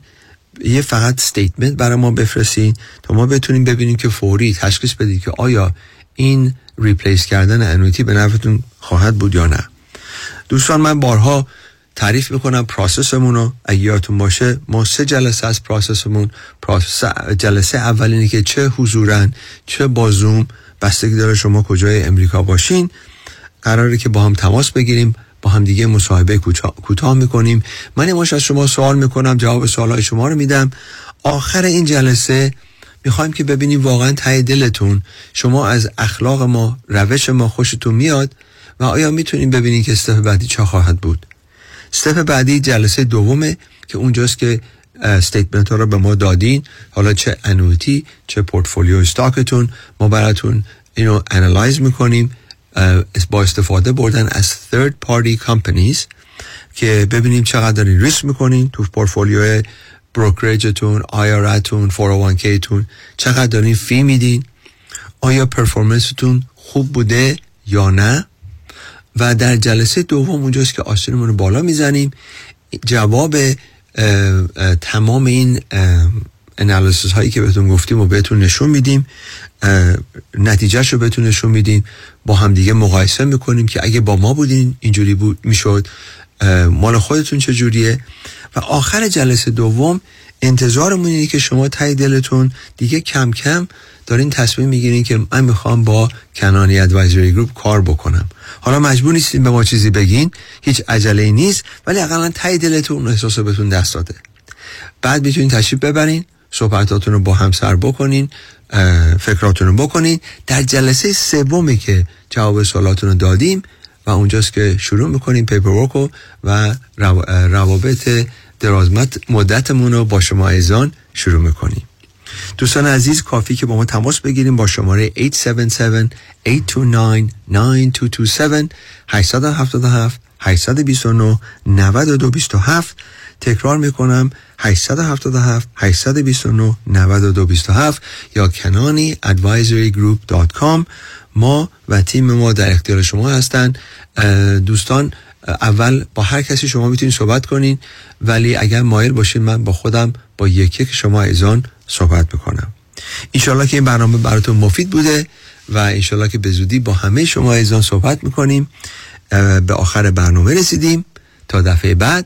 یه فقط statement برای ما بفرستین تا ما بتونیم ببینیم که فوری تشخیص بدید که آیا این replace کردن annuity به نفعتون خواهد بود یا نه. دوستان من بارها تعریف می‌کنم process مون رو. اگه یادتون باشه ما سه جلسه از process مون process جلسه اول اینه که چه حضورن چه با زوم بستگی داره شما کجای امریکا باشین. قراره که با هم تماس بگیریم. با هم دیگه مصاحبه کوتاه می‌کنیم. من اماش از شما سوال می‌کنم جواب سوالهای شما رو میدم. آخر این جلسه می‌خوایم که ببینیم واقعا ته دلتون شما از اخلاق ما روش ما خوشتون میاد و آیا می‌تونیم ببینیم که استف بعدی چه خواهد بود. استف بعدی جلسه دومه که اونجاست که statement ها رو به ما دادین. حالا چه annuity چه portfolio stock تون ما براتون اینو analyze می‌کنیم. با استفاده بردن از third party companies که ببینیم چقدر دارین ریسک می‌کنین تو portfolio brokerage تون IRA تون 401k تون چقدر دارین fee میدین؟ آیا performance تون خوب بوده یا نه؟ و در جلسه دوم اونجاست که آستینمون رو بالا می‌زنیم. جواب تمام این انالیسیس هایی که بهتون گفتیم و بهتون نشون میدیم. نتیجهش رو بهتون نشون میدیم. با همدیگه مقایسه می‌کنیم که اگه با ما بودین اینجوری بود می‌شد. مال خودتون چجوریه؟ و آخر جلسه دوم انتظارمون اینه که شما تای دلتون دیگه کم کم دارین تصمیم می‌گیرین که من می‌خوام با کنانی ادوایزری گروپ کار بکنم. حالا مجبور نیستین به ما چیزی بگین هیچ عجله نیست ولی اقلا تای دلتون احساس بهتون دست داده. بعد می‌تونین تشریف ببرین صحبتاتون رو با هم سر بکنین. فکراتون رو بکنین در جلسه سومی که جواب سوالاتون رو دادیم و اونجاست که شروع می‌کنیم پیپر و روابط درازمت مدتمون رو با شما ایزان شروع می‌کنیم دوستان عزیز کافی که با ما تماس بگیریم با شماره 877-829-9227 877 829 9227 تکرار می‌کنم 877 829 9227 یا کنانی advisorygroup.com ما و تیم ما در اختیار شما هستند. دوستان اول با هر کسی شما می‌تونید صحبت کنین ولی اگر مایل باشین من با خودم با یکی که شما ایزان صحبت می‌کنم. انشالله که این برنامه براتون مفید بوده و انشالله که به زودی با همه شما ایزان صحبت می‌کنیم. به آخر برنامه رسیدیم. تا دفعه بعد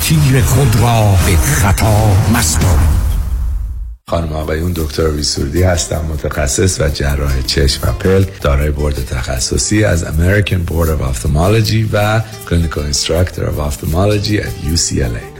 تکتیر خود را به خطا مسپارید خانم آقایون دکتر ویسوردی هستم متخصص و جراح چشم و پلک دارای بورد تخصصی از American Board of Ophthalmology و Clinical Instructor of Ophthalmology at UCLA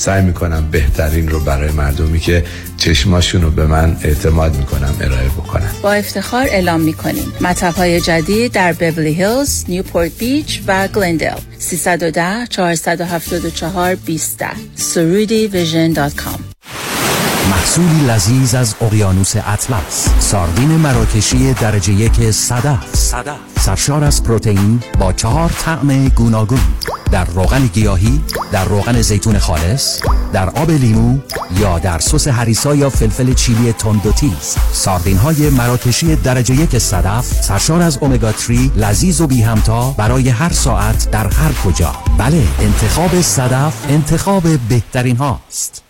سعی می‌کنم بهترین رو برای مردمی که چشماشون رو به من اعتماد می‌کنم ارائه بکنم با افتخار اعلام می‌کنیم. مطب های جدید در بیبلی هیلز، نیوپورت بیچ و گلندل 310 474 20 سرودی محصولی لذیذ از اقیانوس اطلس. ساردین مراکشی درجه یک صدف سرشار از پروتئین با چهار طعم گوناگون. در روغن گیاهی در روغن زیتون خالص در آب لیمو یا در سس هریسا یا فلفل چیلی تند و تیز. ساردین های مراکشی درجه یک صدف سرشار از اومگا 3 لذیذ و بی همتا برای هر ساعت در هر کجا. بله انتخاب صدف انتخاب بهترین هاست.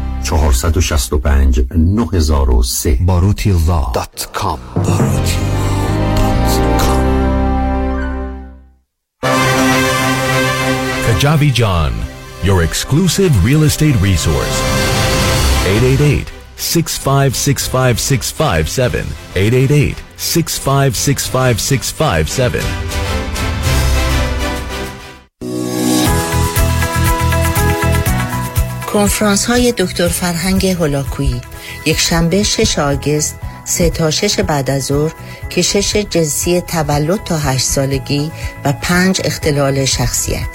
465 9003 باروتی دات کام Kajabi John, your exclusive real estate resource. 888 6565657 888 6565657 کنفرانس های دکتر فرهنگ هولاکویی. یک شنبه 6 آگست سه تا شش بعد از ظهر کشش جنسی تولد تا هشت سالگی و پنج اختلال شخصیت.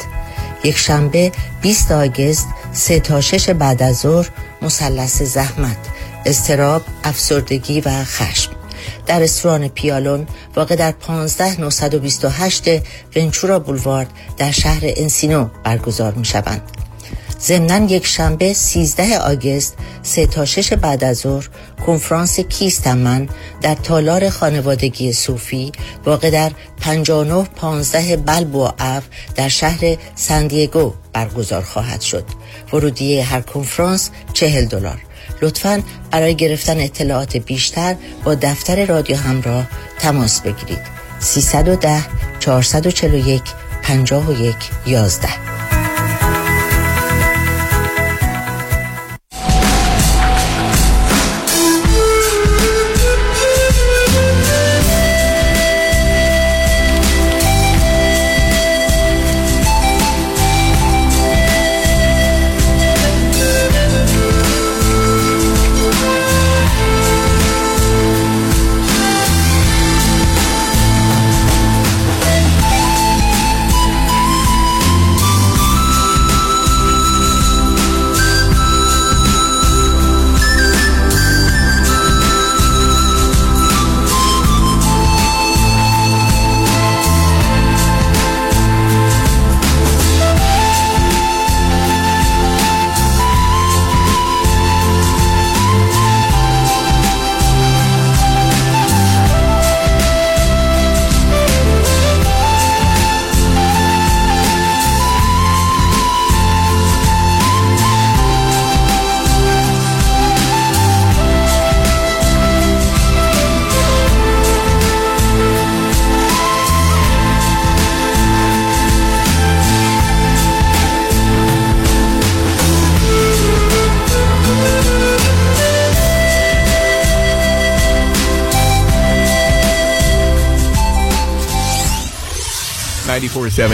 یک شنبه 20 آگست سه تا شش بعد از ظهر مثلث زحمت استراب افسردگی و خشم. در رستوران پیالون واقع در 15 928 ونچورا بولوارد در شهر انسینو برگزار می شوند. ضمنا یک شنبه 13 آگست سه تا شش بعد از ظهر کنفرانس کیستم من در تالار خانوادگی صوفی واقع در 59 15 بلب و اف در شهر سندیگو برگزار خواهد شد. ورودیه هر کنفرانس 40 دلار. لطفا برای گرفتن اطلاعات بیشتر با دفتر رادیو همراه تماس بگیرید. 310 441 51 11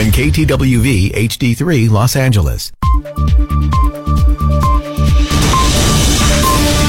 947 KTWV HD3 Los Angeles.